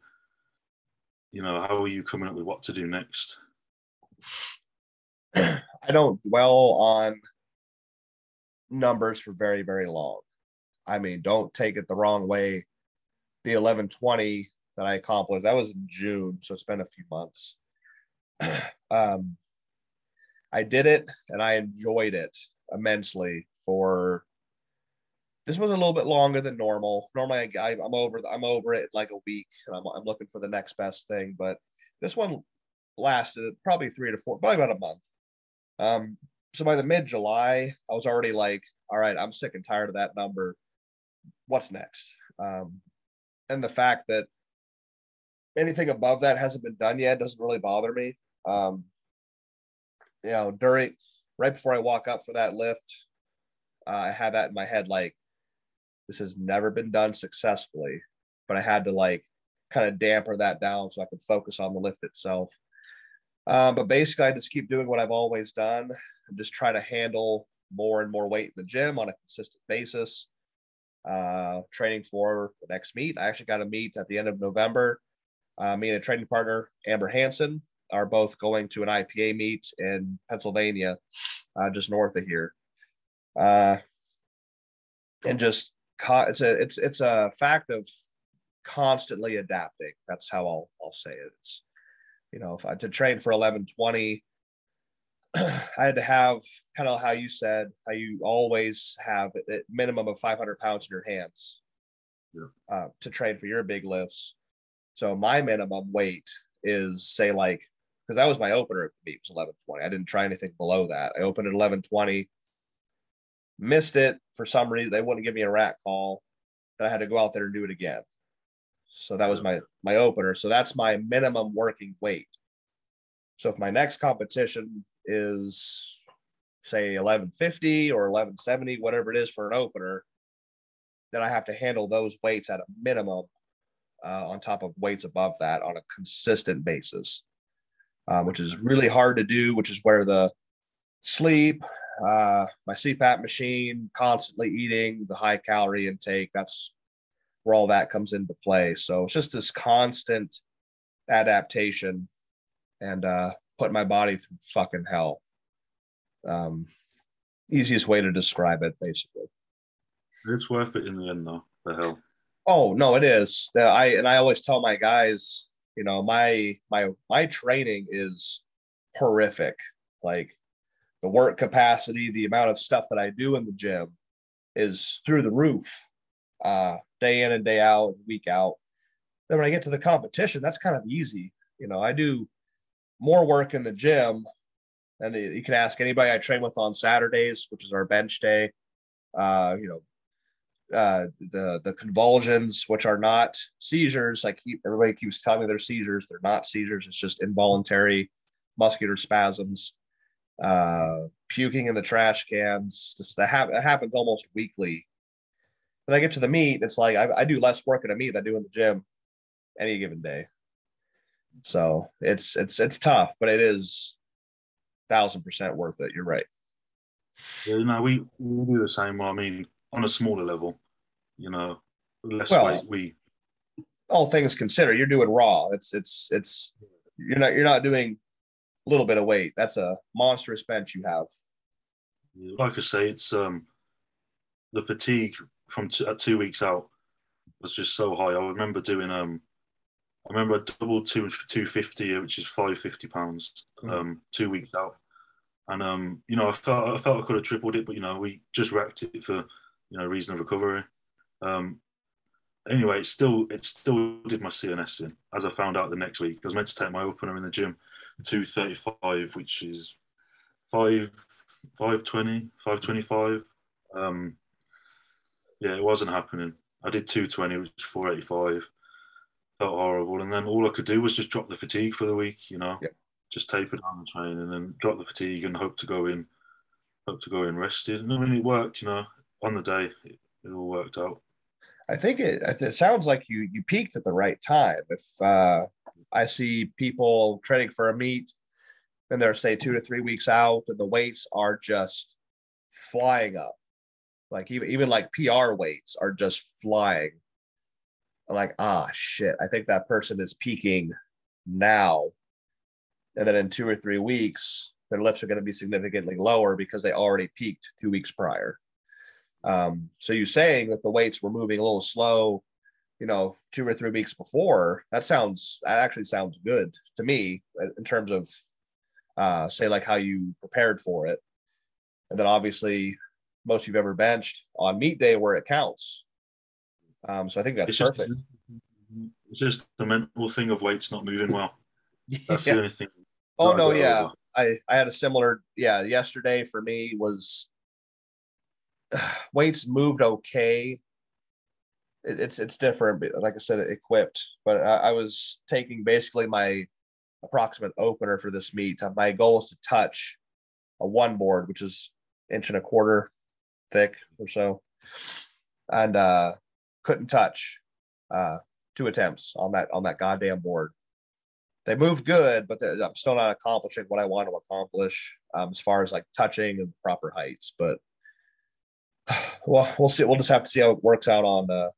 You know, how are you coming up with what to do next? I don't dwell on numbers for very, very long. I mean, don't take it the wrong way. The 1120 that I accomplished, that was in June, so it's been a few months. um, I did it and I enjoyed it immensely for this was a little bit longer than normal. Normally, I, am over. I'm over it like a week, and I'm, I'm looking for the next best thing. But this one lasted probably three to four, probably about a month. Um, so by the mid July, I was already like, all right, I'm sick and tired of that number. What's next? Um, and the fact that anything above that hasn't been done yet doesn't really bother me. Um, you know, during right before I walk up for that lift, uh, I had that in my head like, this has never been done successfully, but I had to like kind of damper that down so I could focus on the lift itself. Um, but basically, I just keep doing what I've always done and just try to handle more and more weight in the gym on a consistent basis. Uh, training for the next meet. I actually got a meet at the end of November. Uh, me and a training partner, Amber Hanson, are both going to an IPA meet in Pennsylvania, uh, just north of here. Uh, and just co- it's a it's it's a fact of constantly adapting. That's how I'll I'll say it. It's you know, if I to train for 1120, I had to have kind of how you said, how you always have a minimum of 500 pounds in your hands uh, to train for your big lifts. So my minimum weight is say like, because that was my opener at the meet was 1120. I didn't try anything below that. I opened at 1120, missed it for some reason. They wouldn't give me a rat call. Then I had to go out there and do it again. So that was my my opener. So that's my minimum working weight. So if my next competition is say 1150 or 1170, whatever it is for an opener, then I have to handle those weights at a minimum uh, on top of weights above that on a consistent basis, uh, which is really hard to do, which is where the sleep, uh, my CPAP machine, constantly eating, the high calorie intake, that's where all that comes into play. So it's just this constant adaptation and uh, putting my body through fucking hell. Um, Easiest way to describe it, basically. It's worth it in the end, though. The hell. Oh no, it is. I and I always tell my guys, you know, my my my training is horrific. Like the work capacity, the amount of stuff that I do in the gym is through the roof, uh, day in and day out, week out. Then when I get to the competition, that's kind of easy. You know, I do more work in the gym, and you can ask anybody I train with on Saturdays, which is our bench day. Uh, you know, uh, the the convulsions, which are not seizures. I keep everybody keeps telling me they're seizures. They're not seizures. It's just involuntary muscular spasms, uh, puking in the trash cans. Just that, ha- that happens almost weekly. Then I get to the meet. It's like I, I do less work in a meet than I do in the gym any given day. So it's it's it's tough, but it is thousand percent worth it. You're right. Yeah, you know, we, we do the same. I mean, on a smaller level, you know, less well, weight we all things considered, you're doing raw. It's it's it's you're not you're not doing a little bit of weight. That's a monstrous bench you have. Like I say, it's um the fatigue from two, uh, two weeks out was just so high. I remember doing um I remember I doubled two two fifty, which is five fifty pounds, mm. um, two weeks out, and um, you know, I felt I felt I could have tripled it, but you know, we just wrecked it for you know reason of recovery. Um, anyway, it still it still did my CNS in, as I found out the next week. I was meant to take my opener in the gym, two thirty five, which is five five twenty, five twenty five. Um, yeah, it wasn't happening. I did two twenty, which is four eighty five felt horrible. And then all I could do was just drop the fatigue for the week, you know, just taper down the training and then drop the fatigue and hope to go in, hope to go in rested. And I mean, it worked, you know, on the day, it, it all worked out. I think it, it sounds like you you peaked at the right time. If uh, I see people training for a meet and they're say two to three weeks out and the weights are just flying up, like even even like PR weights are just flying I'm like, ah, shit. I think that person is peaking now. And then in two or three weeks, their lifts are going to be significantly lower because they already peaked two weeks prior. Um, so you saying that the weights were moving a little slow, you know, two or three weeks before, that sounds, that actually sounds good to me in terms of, uh, say, like how you prepared for it. And then obviously, most you've ever benched on meet day where it counts um, so I think that's it's perfect. Just, it's just the mental thing of weights not moving well. That's yeah. the only thing. Oh no, yeah. Over. I I had a similar yeah. Yesterday for me was weights moved okay. It, it's it's different, but like I said, equipped. But I, I was taking basically my approximate opener for this meet. My goal is to touch a one board, which is inch and a quarter thick or so, and uh, couldn't touch uh, two attempts on that on that goddamn board. They moved good, but I'm still not accomplishing what I want to accomplish um, as far as like touching and proper heights. But well, we'll see. We'll just have to see how it works out on uh,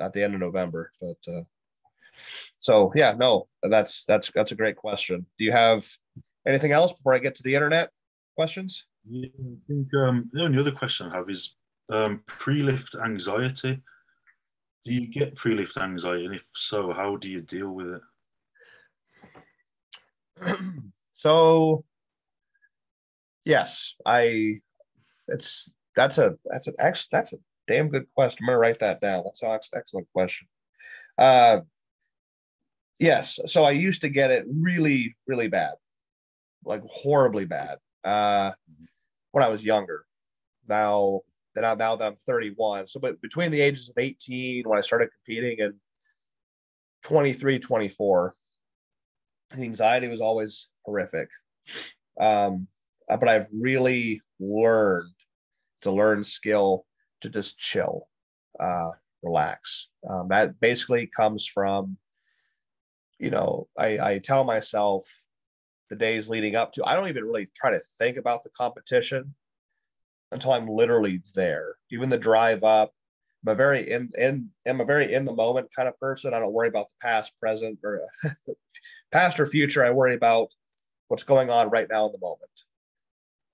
at the end of November. But uh, so yeah, no, that's that's that's a great question. Do you have anything else before I get to the internet questions? Yeah, I think um, the only other question I have is um, pre-lift anxiety. Do you get pre-lift anxiety, and if so, how do you deal with it? so, yes, I. It's that's a that's an ex that's a damn good question. I'm gonna write that down. That's an excellent question. Uh, yes, so I used to get it really really bad, like horribly bad, uh, when I was younger. Now then now, now that I'm 31. So, but between the ages of 18 when I started competing and 23, 24, the anxiety was always horrific. Um, uh, but I've really learned to learn skill to just chill, uh, relax. Um, that basically comes from, you know, I, I tell myself the days leading up to, I don't even really try to think about the competition until I'm literally there. Even the drive up, I'm a very in in I'm a very in the moment kind of person. I don't worry about the past, present, or past or future. I worry about what's going on right now in the moment.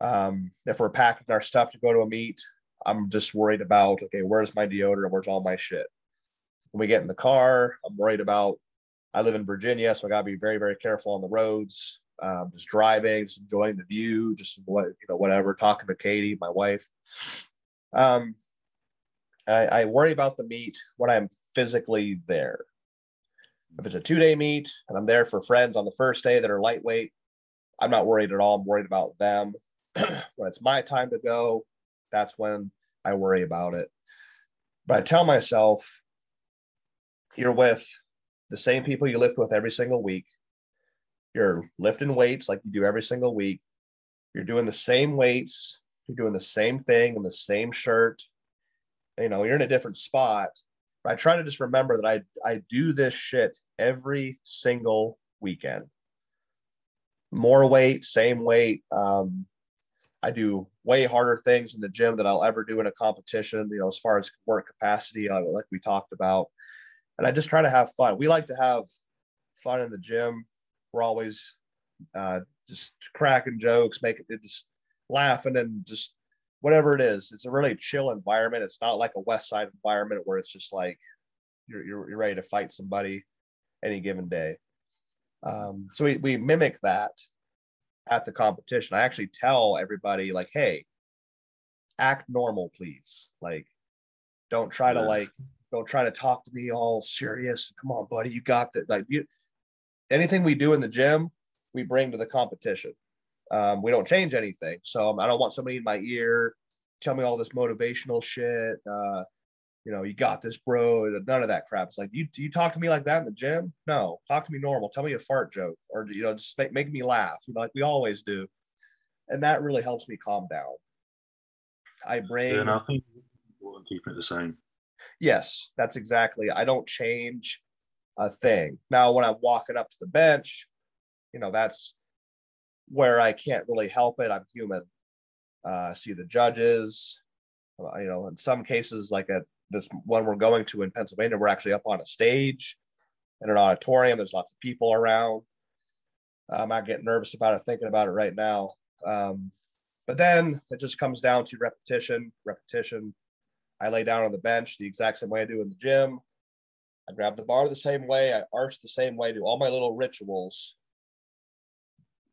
Um, if we're packing our stuff to go to a meet, I'm just worried about okay, where's my deodorant? Where's all my shit? When we get in the car, I'm worried about. I live in Virginia, so I gotta be very, very careful on the roads. Um, just driving, just enjoying the view, just what you know, whatever. Talking to Katie, my wife. Um, I, I worry about the meet when I'm physically there. If it's a two day meet and I'm there for friends on the first day that are lightweight, I'm not worried at all. I'm worried about them. when it's my time to go, that's when I worry about it. But I tell myself, you're with the same people you lift with every single week. You're lifting weights like you do every single week. You're doing the same weights. You're doing the same thing in the same shirt. You know, you're in a different spot. But I try to just remember that I I do this shit every single weekend. More weight, same weight. Um, I do way harder things in the gym than I'll ever do in a competition, you know, as far as work capacity, uh, like we talked about. And I just try to have fun. We like to have fun in the gym. We're always uh, just cracking jokes, making it just laughing and just whatever it is. It's a really chill environment. It's not like a Westside environment where it's just like you're, you're, you're ready to fight somebody any given day. Um, so we, we mimic that at the competition. I actually tell everybody like, hey, act normal, please. Like, don't try to like, don't try to talk to me all serious. Come on, buddy, you got that. Like, you, anything we do in the gym, we bring to the competition. Um, we don't change anything. So um, I don't want somebody in my ear tell me all this motivational shit. Uh, you know, you got this, bro. None of that crap. It's like, you you talk to me like that in the gym? No, talk to me normal. Tell me a fart joke, or you know, just make, make me laugh. You know, like we always do, and that really helps me calm down. I bring. Yeah, and I think keep it the same. Yes, that's exactly. I don't change a thing. Now, when I'm walking up to the bench, you know, that's where I can't really help it. I'm human. Uh, see the judges. Uh, you know, in some cases, like at this one we're going to in Pennsylvania, we're actually up on a stage in an auditorium. There's lots of people around. I'm not getting nervous about it, thinking about it right now. Um, but then it just comes down to repetition, repetition. I lay down on the bench the exact same way I do in the gym. I grab the bar the same way. I arch the same way. Do all my little rituals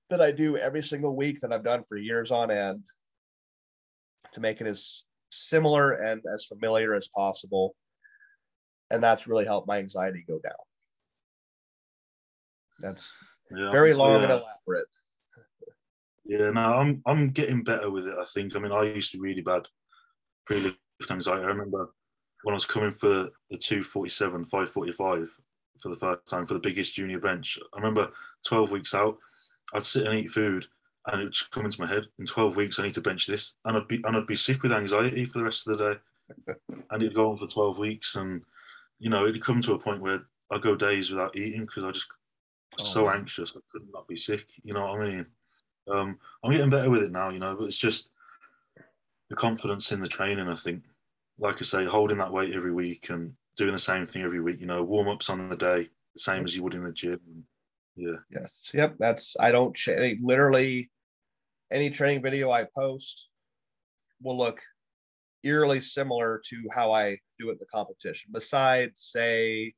that I do every single week that I've done for years on end to make it as similar and as familiar as possible. And that's really helped my anxiety go down. That's yeah, very long yeah. and elaborate. Yeah, no, I'm I'm getting better with it. I think. I mean, I used to be really bad pre-lift anxiety. I remember when I was coming for the 247, 545 for the first time for the biggest junior bench. I remember 12 weeks out, I'd sit and eat food and it would just come into my head in 12 weeks i need to bench this. And i'd be and i'd be sick with anxiety for the rest of the day. And it'd go on for 12 weeks and you know it'd come to a point where I'd go days without eating because i just oh, so anxious i could not be sick you know what i mean? Um, i'm getting better with it now you know but it's just the confidence in the training i think like i say holding that weight every week and doing the same thing every week you know warm-ups on the day the same as you would in the gym yeah yes yep that's i don't change. literally any training video I post will look eerily similar to how I do it in the competition. Besides, say,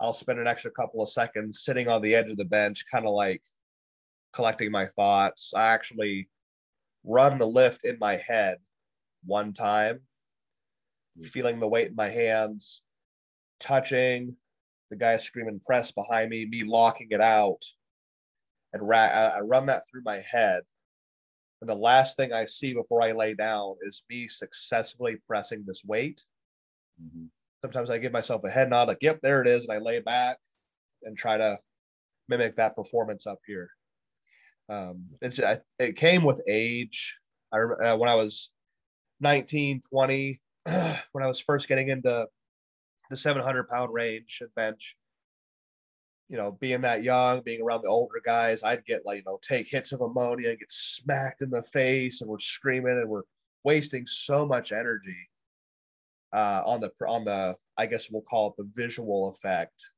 I'll spend an extra couple of seconds sitting on the edge of the bench, kind of like collecting my thoughts. I actually run the lift in my head one time, feeling the weight in my hands, touching the guy screaming press behind me, me locking it out, and ra- I run that through my head and the last thing I see before I lay down is me successfully pressing this weight. Mm-hmm. Sometimes I give myself a head nod, like, yep, there it is. And I lay back and try to mimic that performance up here. Um, it, it came with age. I remember uh, when I was 19, 20, when I was first getting into the 700 pound range and bench, you know, being that young, being around the older guys, I'd get like, you know, take hits of ammonia, get smacked in the face, and we're screaming and we're wasting so much energy uh, on the on the I guess we'll call it the visual effect,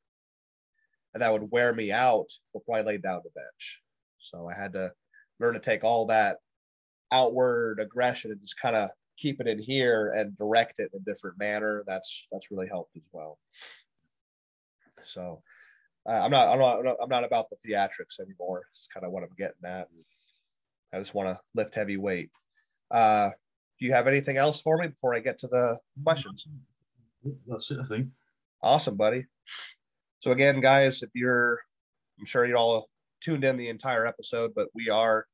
and that would wear me out before I laid down the bench. So I had to learn to take all that outward aggression and just kind of keep it in here and direct it in a different manner. That's that's really helped as well. So uh, I'm not I'm not I'm not about the theatrics anymore. It's kind of what I'm getting at. I just want to lift heavy weight. Uh, do you have anything else for me before I get to the questions? That's it, I think. Awesome, buddy. So again, guys, if you're, I'm sure you all tuned in the entire episode, but we are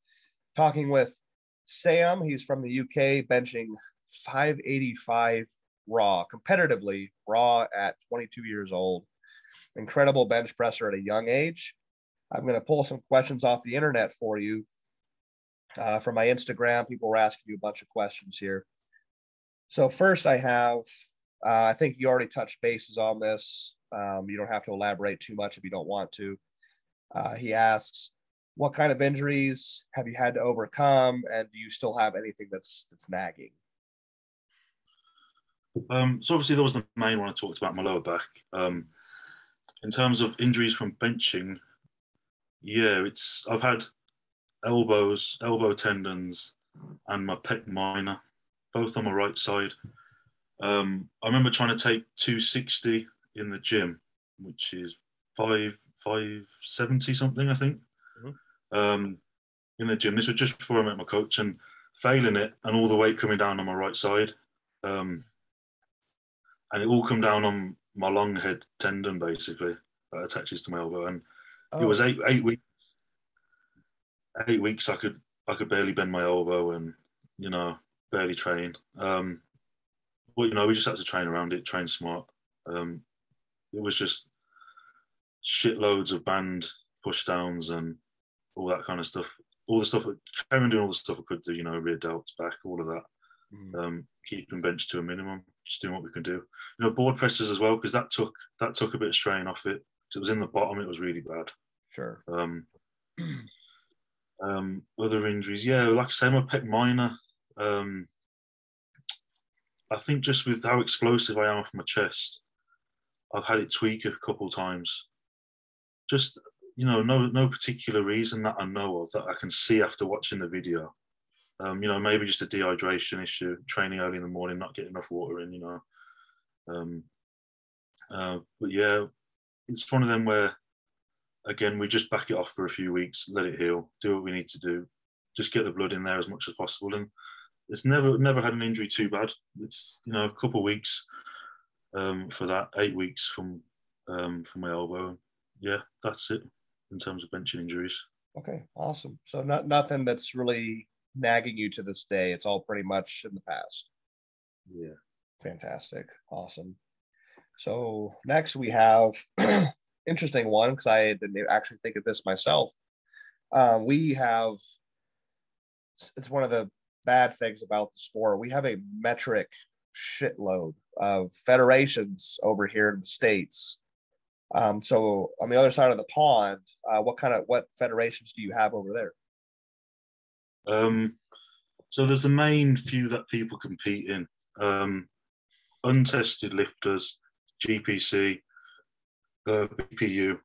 talking with Sam. He's from the UK, benching 585 raw, competitively raw at 22 years old. Incredible bench presser at a young age. I'm going to pull some questions off the internet for you uh, from my Instagram. People were asking you a bunch of questions here. So first, I have. Uh, I think you already touched bases on this. Um, you don't have to elaborate too much if you don't want to. Uh, he asks, "What kind of injuries have you had to overcome, and do you still have anything that's that's nagging?" Um, so obviously, that was the main one I talked about, my lower back. Um, in terms of injuries from benching, yeah, it's I've had elbows, elbow tendons, and my pec minor, both on my right side. Um, I remember trying to take 260 in the gym, which is five five seventy something, I think. Um, in the gym, this was just before I met my coach, and failing it, and all the weight coming down on my right side, um, and it all come down on my long head tendon basically that attaches to my elbow, and oh. it was eight eight weeks eight weeks I could I could barely bend my elbow and you know barely train. Um, but you know we just had to train around it, train smart. Um, it was just shitloads of band push downs and all that kind of stuff. All the stuff carrying doing all the stuff I could do, you know, rear delts, back, all of that. Mm. Um, keeping bench to a minimum, just doing what we can do. You know, board presses as well because that took that took a bit of strain off it. It was in the bottom; it was really bad. Sure. Um, Um, other injuries, yeah, like I say, my pec minor. Um, I think just with how explosive I am off my chest, I've had it tweak a couple times. Just you know, no no particular reason that I know of that I can see after watching the video. Um, you know, maybe just a dehydration issue, training early in the morning, not getting enough water in. You know, um, uh, but yeah, it's one of them where again, we just back it off for a few weeks, let it heal, do what we need to do, just get the blood in there as much as possible. And it's never never had an injury too bad. It's you know a couple of weeks um, for that, eight weeks from um, from my elbow. Yeah, that's it in terms of benching injuries. Okay, awesome. So not nothing that's really nagging you to this day. It's all pretty much in the past. Yeah. Fantastic. Awesome. So next we have interesting one because I didn't actually think of this myself. Um, we have it's one of the bad things about the sport. We have a metric shitload of federations over here in the states. Um, so on the other side of the pond, uh, what kind of what federations do you have over there? Um, so there's the main few that people compete in: um, untested lifters, GPC, uh, BPU,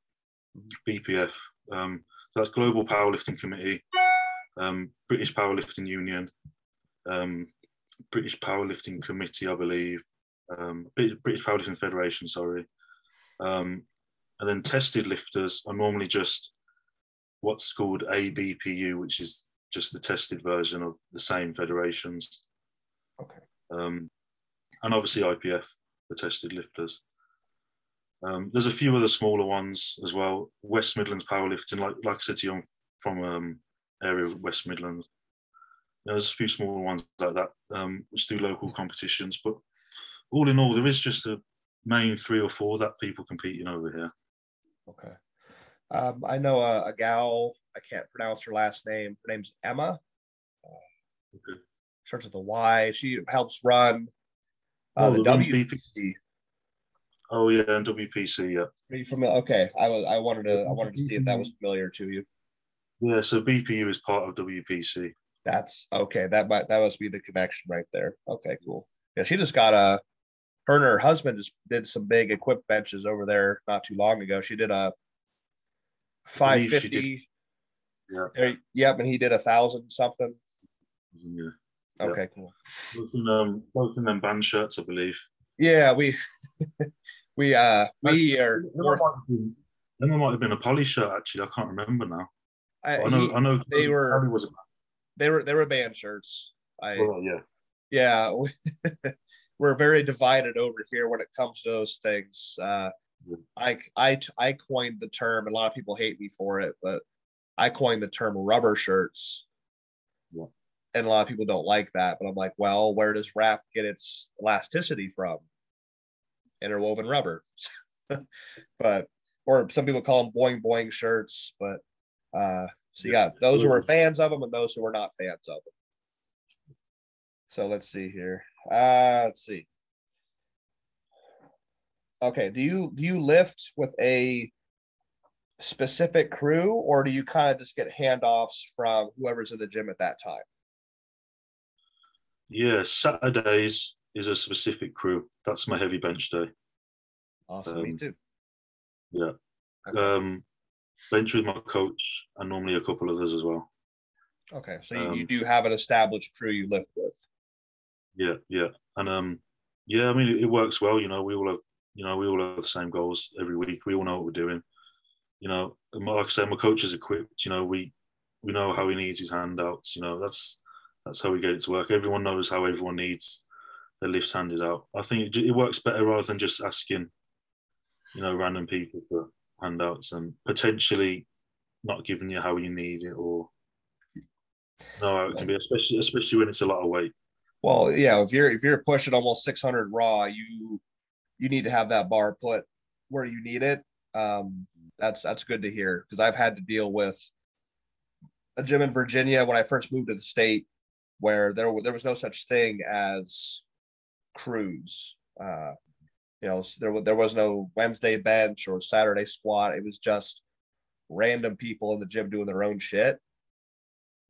BPF. Um, that's Global Powerlifting Committee, um, British Powerlifting Union, um, British Powerlifting Committee, I believe, um, British Powerlifting Federation, sorry. Um, and then tested lifters are normally just what's called ABPU, which is just the tested version of the same federations. Okay. Um, and obviously IPF, the tested lifters. Um, there's a few other smaller ones as well. West Midlands powerlifting, like like I said to you, I'm from um, area of West Midlands. there's a few smaller ones like that um, which do local competitions, but all in all, there is just a main three or four that people competing over here. Okay. Um, I know a, a, gal. I can't pronounce her last name. Her name's Emma. Uh, okay. Starts with a Y. She helps run uh, oh, the, the WPC. Oh yeah, and WPC, yeah. Are you familiar? Okay, I was. I wanted to. I wanted to see if that was familiar to you. Yeah, so BPU is part of WPC. That's okay. That might that must be the connection right there. Okay, cool. Yeah, she just got a. Her and her husband just did some big equip benches over there not too long ago. She did a five fifty. Yeah. Yep, and he did a thousand something. Yeah. Okay, cool. Both in, um, both in them band shirts, I believe. Yeah, we we uh we are. Emma might, been, Emma might have been a poly shirt actually. I can't remember now. I, I know. he- I know. they were- was a they were they were band shirts. I well, yeah. yeah, we're very divided over here when it comes to those things. Uh, I I I coined the term, and a lot of people hate me for it, but I coined the term rubber shirts. Yeah. And a lot of people don't like that, but I'm like, well, where does wrap get its elasticity from? Interwoven rubber. but or some people call them boing boing shirts, but uh so you got those who are fans of them and those who are not fans of them. So let's see here. Uh let's see. Okay, do you do you lift with a specific crew or do you kind of just get handoffs from whoever's in the gym at that time? Yeah, Saturdays is a specific crew. That's my heavy bench day. Awesome, me Um, too. Yeah. Okay. Um, bench with my coach and normally a couple others as well. okay, so you, you um, do have an established crew you lift with. Yeah, yeah, and um, yeah. I mean, it, it works well. You know, we all have, you know, we all have the same goals every week. We all know what we're doing. You know, like I said, my coach is equipped. You know, we we know how he needs his handouts. You know, that's that's how we get it to work. Everyone knows how everyone needs their lifts handed out. I think it, it works better rather than just asking, you know, random people for handouts and potentially not giving you how you need it or no, it can be especially especially when it's a lot of weight. Well, yeah, if you're if you're pushing almost 600 raw, you you need to have that bar put where you need it. Um, that's that's good to hear because I've had to deal with a gym in Virginia when I first moved to the state, where there there was no such thing as crews. Uh, you know, there there was no Wednesday bench or Saturday squat. It was just random people in the gym doing their own shit.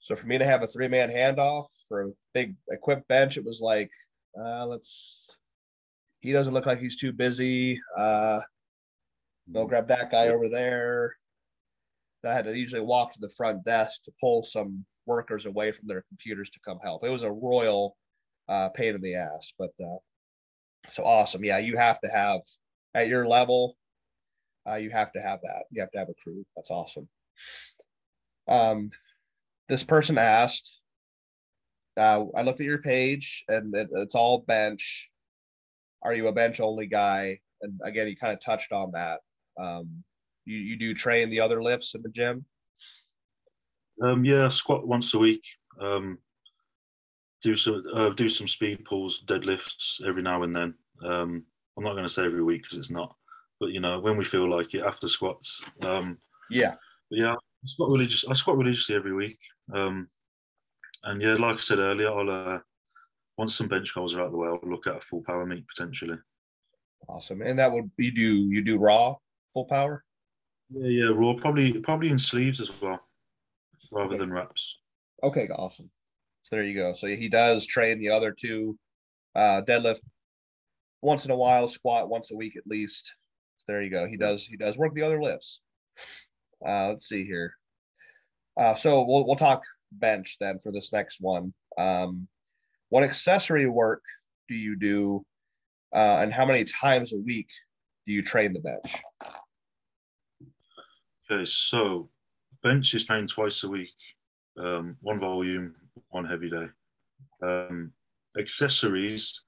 So for me to have a three man handoff for a big equipped bench, it was like, uh, let's. He doesn't look like he's too busy. Uh, go grab that guy over there. I had to usually walk to the front desk to pull some workers away from their computers to come help. It was a royal uh, pain in the ass, but uh, so awesome. Yeah, you have to have at your level. Uh, you have to have that. You have to have a crew. That's awesome. Um, this person asked. Uh, I looked at your page, and it, it's all bench. Are you a bench only guy? And again, you kind of touched on that. Um, you you do train the other lifts in the gym. Um, yeah, squat once a week. Um, do some uh, do some speed pulls, deadlifts every now and then. Um, I'm not going to say every week because it's not, but you know when we feel like it after squats. Um, Yeah, yeah, I squat religious. I squat religiously every week. Um, and yeah, like I said earlier, I'll uh, once some bench goals are out of the way, I'll look at a full power meet potentially. awesome. And that would you do you do raw full power? Yeah, yeah, raw probably probably in sleeves as well, rather Okay. than wraps. Okay, awesome. So there you go. So he does train the other two, uh, deadlift once in a while, squat once a week at least. There you go. He does he does work the other lifts. Uh, let's see here. Uh, so we'll we'll talk bench then for this next one. Um, what accessory work do you do, uh, and how many times a week do you train the bench? Okay, so bench is trained twice a week, um, one volume, one heavy day. Um, accessories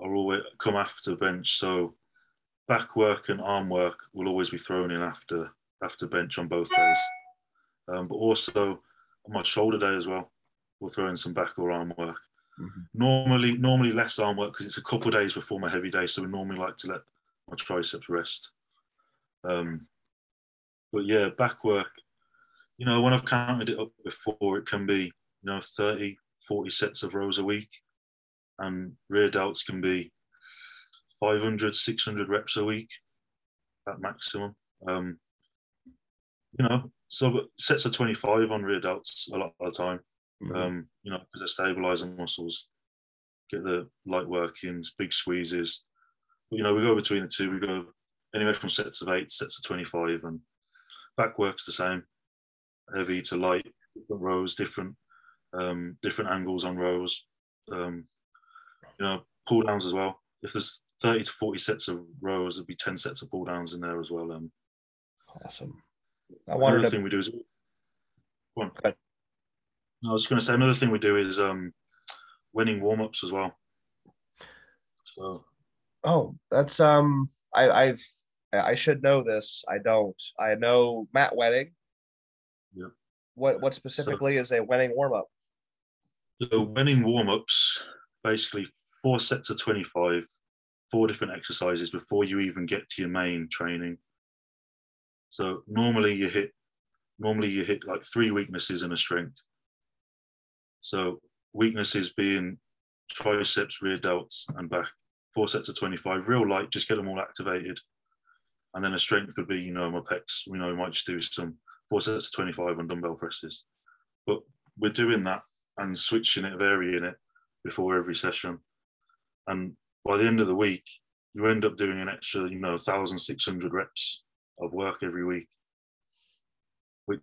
are always come after bench, so back work and arm work will always be thrown in after after bench on both days. Um, but also on my shoulder day as well, we'll throw in some back or arm work. Mhm. Normally, normally less arm work because it's a couple of days before my heavy day, so we normally like to let my triceps rest. Um, but yeah, back work, you know, when I've counted it up before, it can be, you know, 30, 40 sets of rows a week. And rear delts can be 500, 600 reps a week at maximum. Um, you know, so sets of 25 on rear delts a lot of the time, um, you know, because they're stabilizing muscles, get the light workings, big squeezes. But, you know, we go between the two, we go anywhere from sets of eight, sets of 25, and back works the same heavy to light, different rows, different um, different angles on rows, um, you know, pull downs as well. If there's 30 to 40 sets of rows, there'd be 10 sets of pull downs in there as well. Um, awesome. I wanted another to. thing we do is go on. ahead. I was just going to say another thing we do is um, Wenning warm ups as well. So Oh, that's um. I I've I should know this. I don't. I know Matt Wenning. Yeah. What what specifically is a Wenning warm up? The Wenning warm ups, basically four sets of 25, four different exercises before you even get to your main training. So normally you hit normally you hit like three weaknesses and a strength. So weaknesses being triceps, rear delts, and back. Four sets of 25, real light, just get them all activated. And then a strength would be, you know, my pecs. We know we might just do some four sets of 25 on dumbbell presses. But we're doing that and switching it, varying it before every session. And by the end of the week, you end up doing an extra, you know, 1,600 reps of work every week. Which,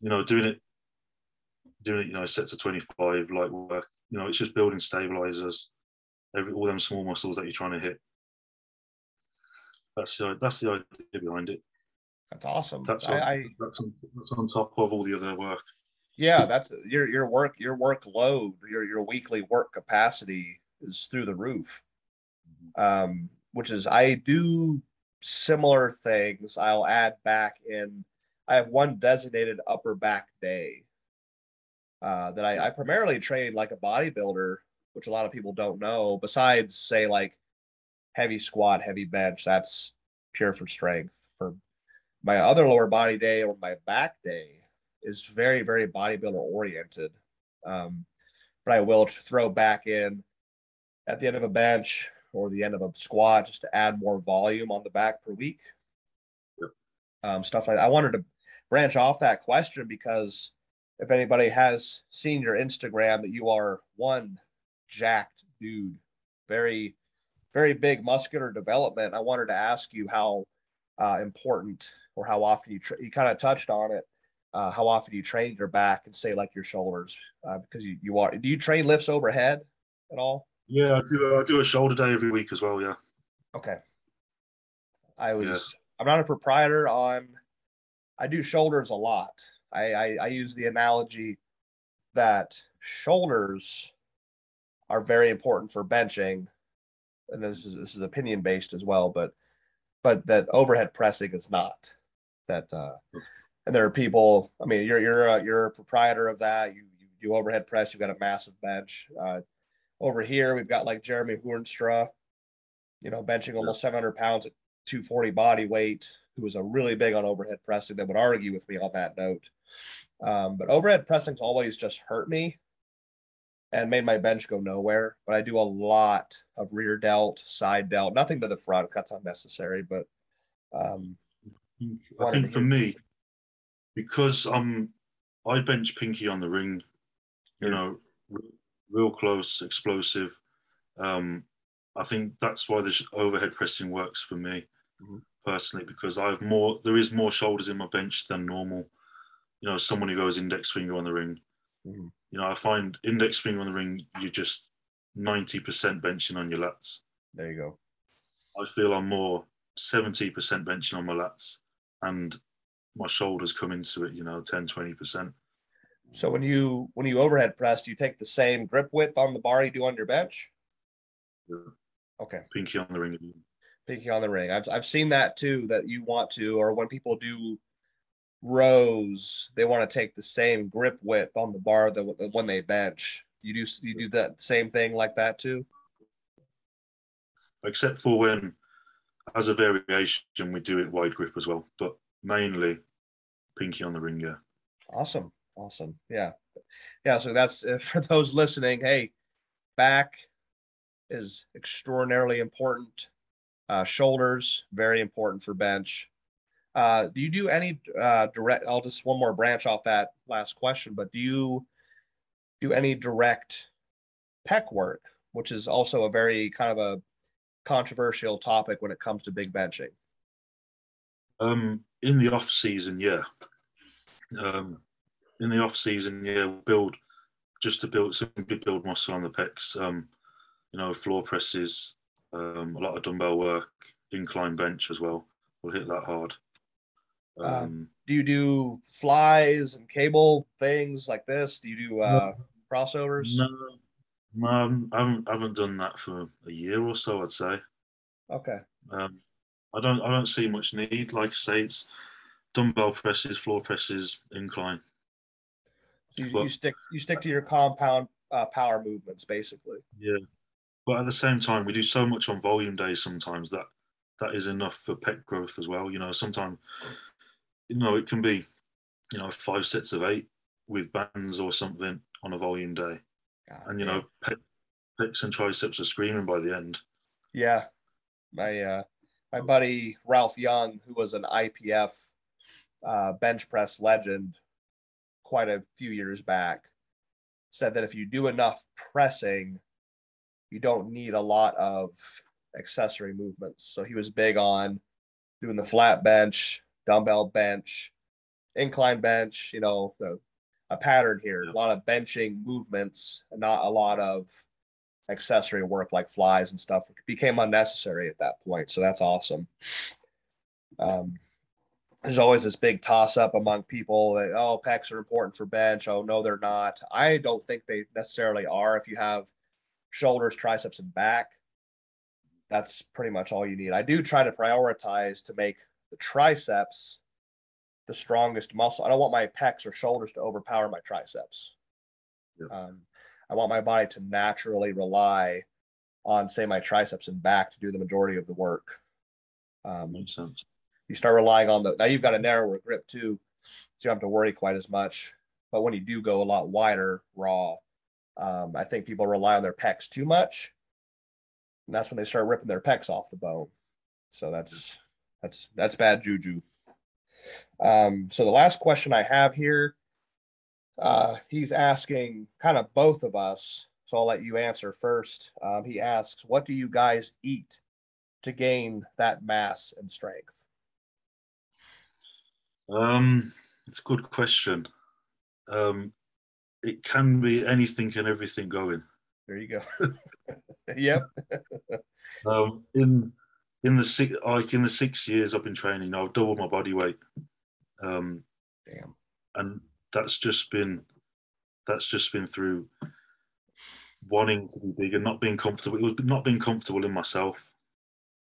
you know, doing it, doing it, you know, sets of 25 light work, you know, it's just building stabilizers, every all them small muscles that you're trying to hit. That's the that's the idea behind it. That's awesome. That's I, on, I that's, on, that's on top of all the other work. yeah, that's your your work your workload your your weekly work capacity is through the roof. Um, which is I do similar things. I'll add back in. I have one designated upper back day uh, that I, I primarily train like a bodybuilder, which a lot of people don't know. Besides, say like heavy squat, heavy bench, that's pure for strength. For my other lower body day or my back day is very very bodybuilder oriented. Um, but I will throw back in at the end of a bench or the end of a squat just to add more volume on the back per week. Yep. Um, stuff like that. I wanted to branch off that question because if anybody has seen your Instagram, that you are one jacked dude, very, very big muscular development. I wanted to ask you how uh, important or how often you tra- you kind of touched on it. Uh, how often you train your back and say like your shoulders uh, because you, you are do you train lifts overhead at all Yeah, I do. I do a shoulder day every week as well. Yeah. Okay. I was Yeah. I'm not a proprietor on I do shoulders a lot. I, I I use the analogy that shoulders are very important for benching. And this is this is opinion based as well, but but that overhead pressing is not. That uh and there are people, I mean, you're you're a, you're a proprietor of that. You you do overhead press, you've got a massive bench. Uh over here we've got like Jeremy Hoornstra, you know, benching almost 700 pounds at 240 body weight, who was a really big on overhead pressing that would argue with me on that note. Um, but overhead pressing's always just hurt me and made my bench go nowhere. But I do a lot of rear delt, side delt, nothing to the front. That's unnecessary. But um, I think for me, because I'm, I bench Pinky on the ring, you know, real close, explosive. Um, I think that's why this overhead pressing works for me Mhm. personally because I have more. There is more shoulders in my bench than normal. You know, someone who goes index finger on the ring. Mhm. You know, I find index finger on the ring, you're just ninety percent benching on your lats. there you go. I feel I'm more 70% benching on my lats and my shoulders come into it, you know, 10, 20%. So when you when you overhead press, do you take the same grip width on the bar you do on your bench? Yeah. Okay. Pinky on the ring. Pinky on the ring. I've I've seen that too. That you want to, or when people do rows, they want to take the same grip width on the bar that when they bench. You do you do that same thing like that too? Except for when, as a variation, we do it wide grip as well, but mainly pinky on the ring, yeah. Awesome. Awesome. Yeah. Yeah. So that's uh, for those listening. Hey, back is extraordinarily important. Uh, shoulders, very important for bench. Uh, do you do any uh, direct? I'll just one more branch off that last question, but do you do any direct pec work, which is also a very kind of a controversial topic when it comes to big benching? Um, in the off season, yeah. Um, in the off season, yeah, build just to build simply build muscle on the pecs. Um, you know, floor presses, um, a lot of dumbbell work, incline bench as well. We'll hit that hard. Um, um, do you do flies and cable things like this? Do you do uh, crossovers? No, no, I haven't, I haven't done that for a year or so. I'd say. Okay. Um, I don't, I don't see much need. Like I say, it's dumbbell presses, floor presses, incline. You, but, you stick, you stick to your compound uh, power movements, basically. Yeah, but at the same time, we do so much on volume days sometimes that that is enough for pec growth as well. You know, sometimes you know it can be, you know, five sets of eight with bands or something on a volume day, God, and you yeah. know, pec, pecs and triceps are screaming by the end. Yeah, my uh, my buddy Ralph Young, who was an IPF uh, bench press legend quite a few years back, said that if you do enough pressing, you don't need a lot of accessory movements. So he was big on doing the flat bench, dumbbell bench, incline bench, you know, the, a pattern here, a lot of benching movements, and not a lot of accessory work like flies and stuff. It became unnecessary at that point. So that's awesome. Um, there's always this big toss up among people that oh pecs are important for bench oh no they're not i don't think they necessarily are if you have shoulders triceps and back that's pretty much all you need. I do try to prioritize to make the triceps the strongest muscle. I don't want my pecs or shoulders to overpower my triceps. Yep. Um, I want my body to naturally rely on, say, my triceps and back to do the majority of the work. Um, Makes sense. You start relying on the now you've got a narrower grip too, so you don't have to worry quite as much. But when you do go a lot wider, raw, um, I think people rely on their pecs too much and that's when they start ripping their pecs off the bone. So that's that's that's bad juju. Um, so the last question I have here, uh, he's asking kind of both of us. So I'll let you answer first. Um, he asks, "What do you guys eat to gain that mass and strength?" Um, it's a good question. Um, it can be anything and everything going. There you go. yep. um, in in the six like in the six years I've been training, I've doubled my body weight. Um, Damn. And that's just been that's just been through wanting to be big and not being comfortable. It was not being comfortable in myself.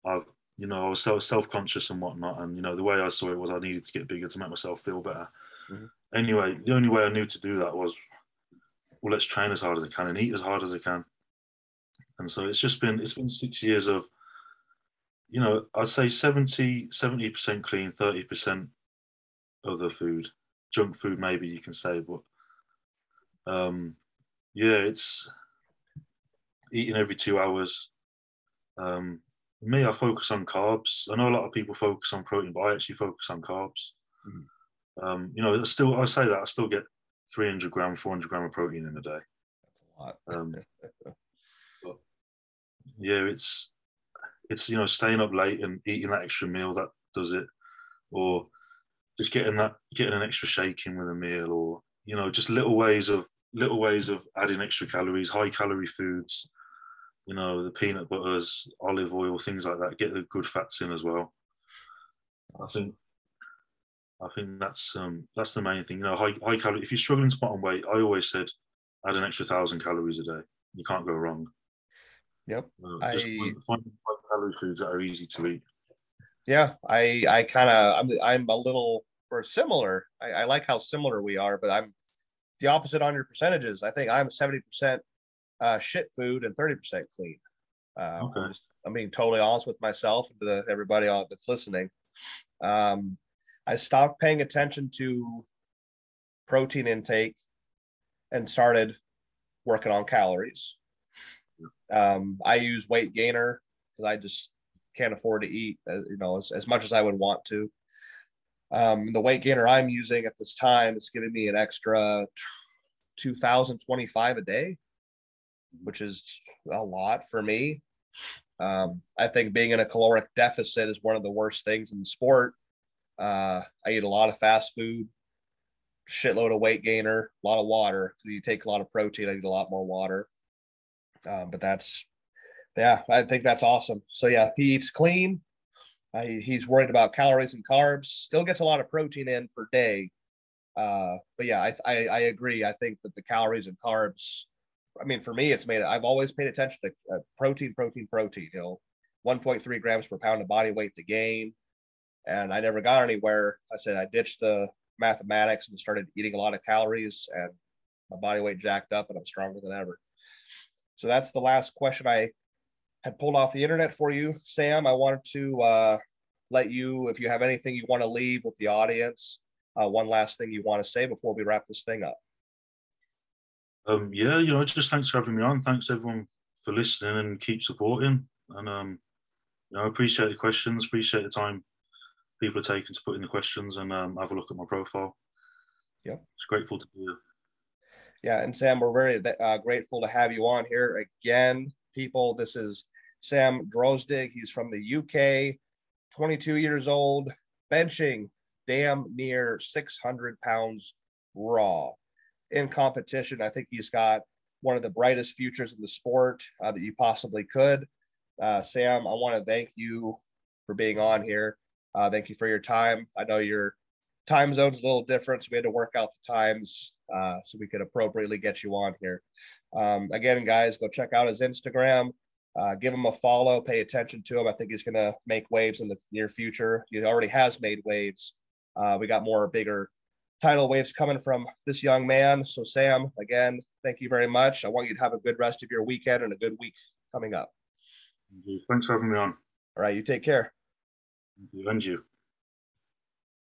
I've you know I was so self conscious and whatnot, and you know the way I saw it was I needed to get bigger to make myself feel better. Mm-hmm. Anyway, the only way I knew to do that was well, let's train as hard as I can and eat as hard as I can. And so it's just been it's been six years of, you know, I'd say 70 70% clean, thirty percent other food, junk food maybe you can say, but um, yeah, it's eating every two hours. Um, me, I focus on carbs. I know a lot of people focus on protein, but I actually focus on carbs. Mm. Um, you know, still I say that I still get 300 gram, 400 gram of protein in a day. Um, but yeah, it's it's you know staying up late and eating that extra meal that does it, or just getting that getting an extra shake in with a meal, or you know just little ways of little ways of adding extra calories, high calorie foods. You know the peanut butters, olive oil, things like that. Get the good fats in as well. I think I think that's um, that's the main thing. You know, high, high calorie. If you're struggling to put on weight, I always said add an extra thousand calories a day. You can't go wrong. Yep. Uh, just I, find, find calorie foods that are easy to eat. Yeah, I I kind of I'm I'm a little or similar. I, I like how similar we are, but I'm the opposite on your percentages. I think I'm 70% uh, shit food and 30% clean. Uh, okay. I'm, just, I'm being totally honest with myself and to everybody that's listening. Um, I stopped paying attention to protein intake and started working on calories. Um, I use weight gainer because I just can't afford to eat, uh, you know, as, as much as I would want to. Um, the weight gainer I'm using at this time is giving me an extra 2025 a day, which is a lot for me. Um, I think being in a caloric deficit is one of the worst things in the sport uh, I eat a lot of fast food, shitload of weight gainer, a lot of water. You take a lot of protein, I need a lot more water. Um, but that's, yeah, I think that's awesome. So yeah, he eats clean. Uh, he's worried about calories and carbs. Still gets a lot of protein in per day. Uh, but yeah, I, I, I agree. I think that the calories and carbs. I mean, for me, it's made. I've always paid attention to uh, protein, protein, protein. You know, 1.3 grams per pound of body weight to gain, and I never got anywhere. I said I ditched the mathematics and started eating a lot of calories, and my body weight jacked up, and I'm stronger than ever. So that's the last question I had pulled off the internet for you, Sam. I wanted to uh, let you, if you have anything you want to leave with the audience, uh, one last thing you want to say before we wrap this thing up. Um, yeah, you know, just thanks for having me on. Thanks everyone for listening and keep supporting. And um, you know, I appreciate the questions, appreciate the time people are taking to put in the questions and um, have a look at my profile. Yeah, it's grateful to be here. Yeah, and Sam, we're very uh, grateful to have you on here again, people. This is Sam Drozdig. He's from the UK, 22 years old, benching damn near 600 pounds raw in competition. I think he's got one of the brightest futures in the sport uh, that you possibly could. Uh, Sam, I want to thank you for being on here. Uh, thank you for your time. I know your time zone's a little different, so we had to work out the times uh, so we could appropriately get you on here. Um, again, guys, go check out his Instagram. Uh, give him a follow. Pay attention to him. I think he's going to make waves in the near future. He already has made waves. Uh, we got more bigger tidal waves coming from this young man. So, Sam, again, thank you very much. I want you to have a good rest of your weekend and a good week coming up. Thanks for having me on. All right, you take care. Thank you. And you.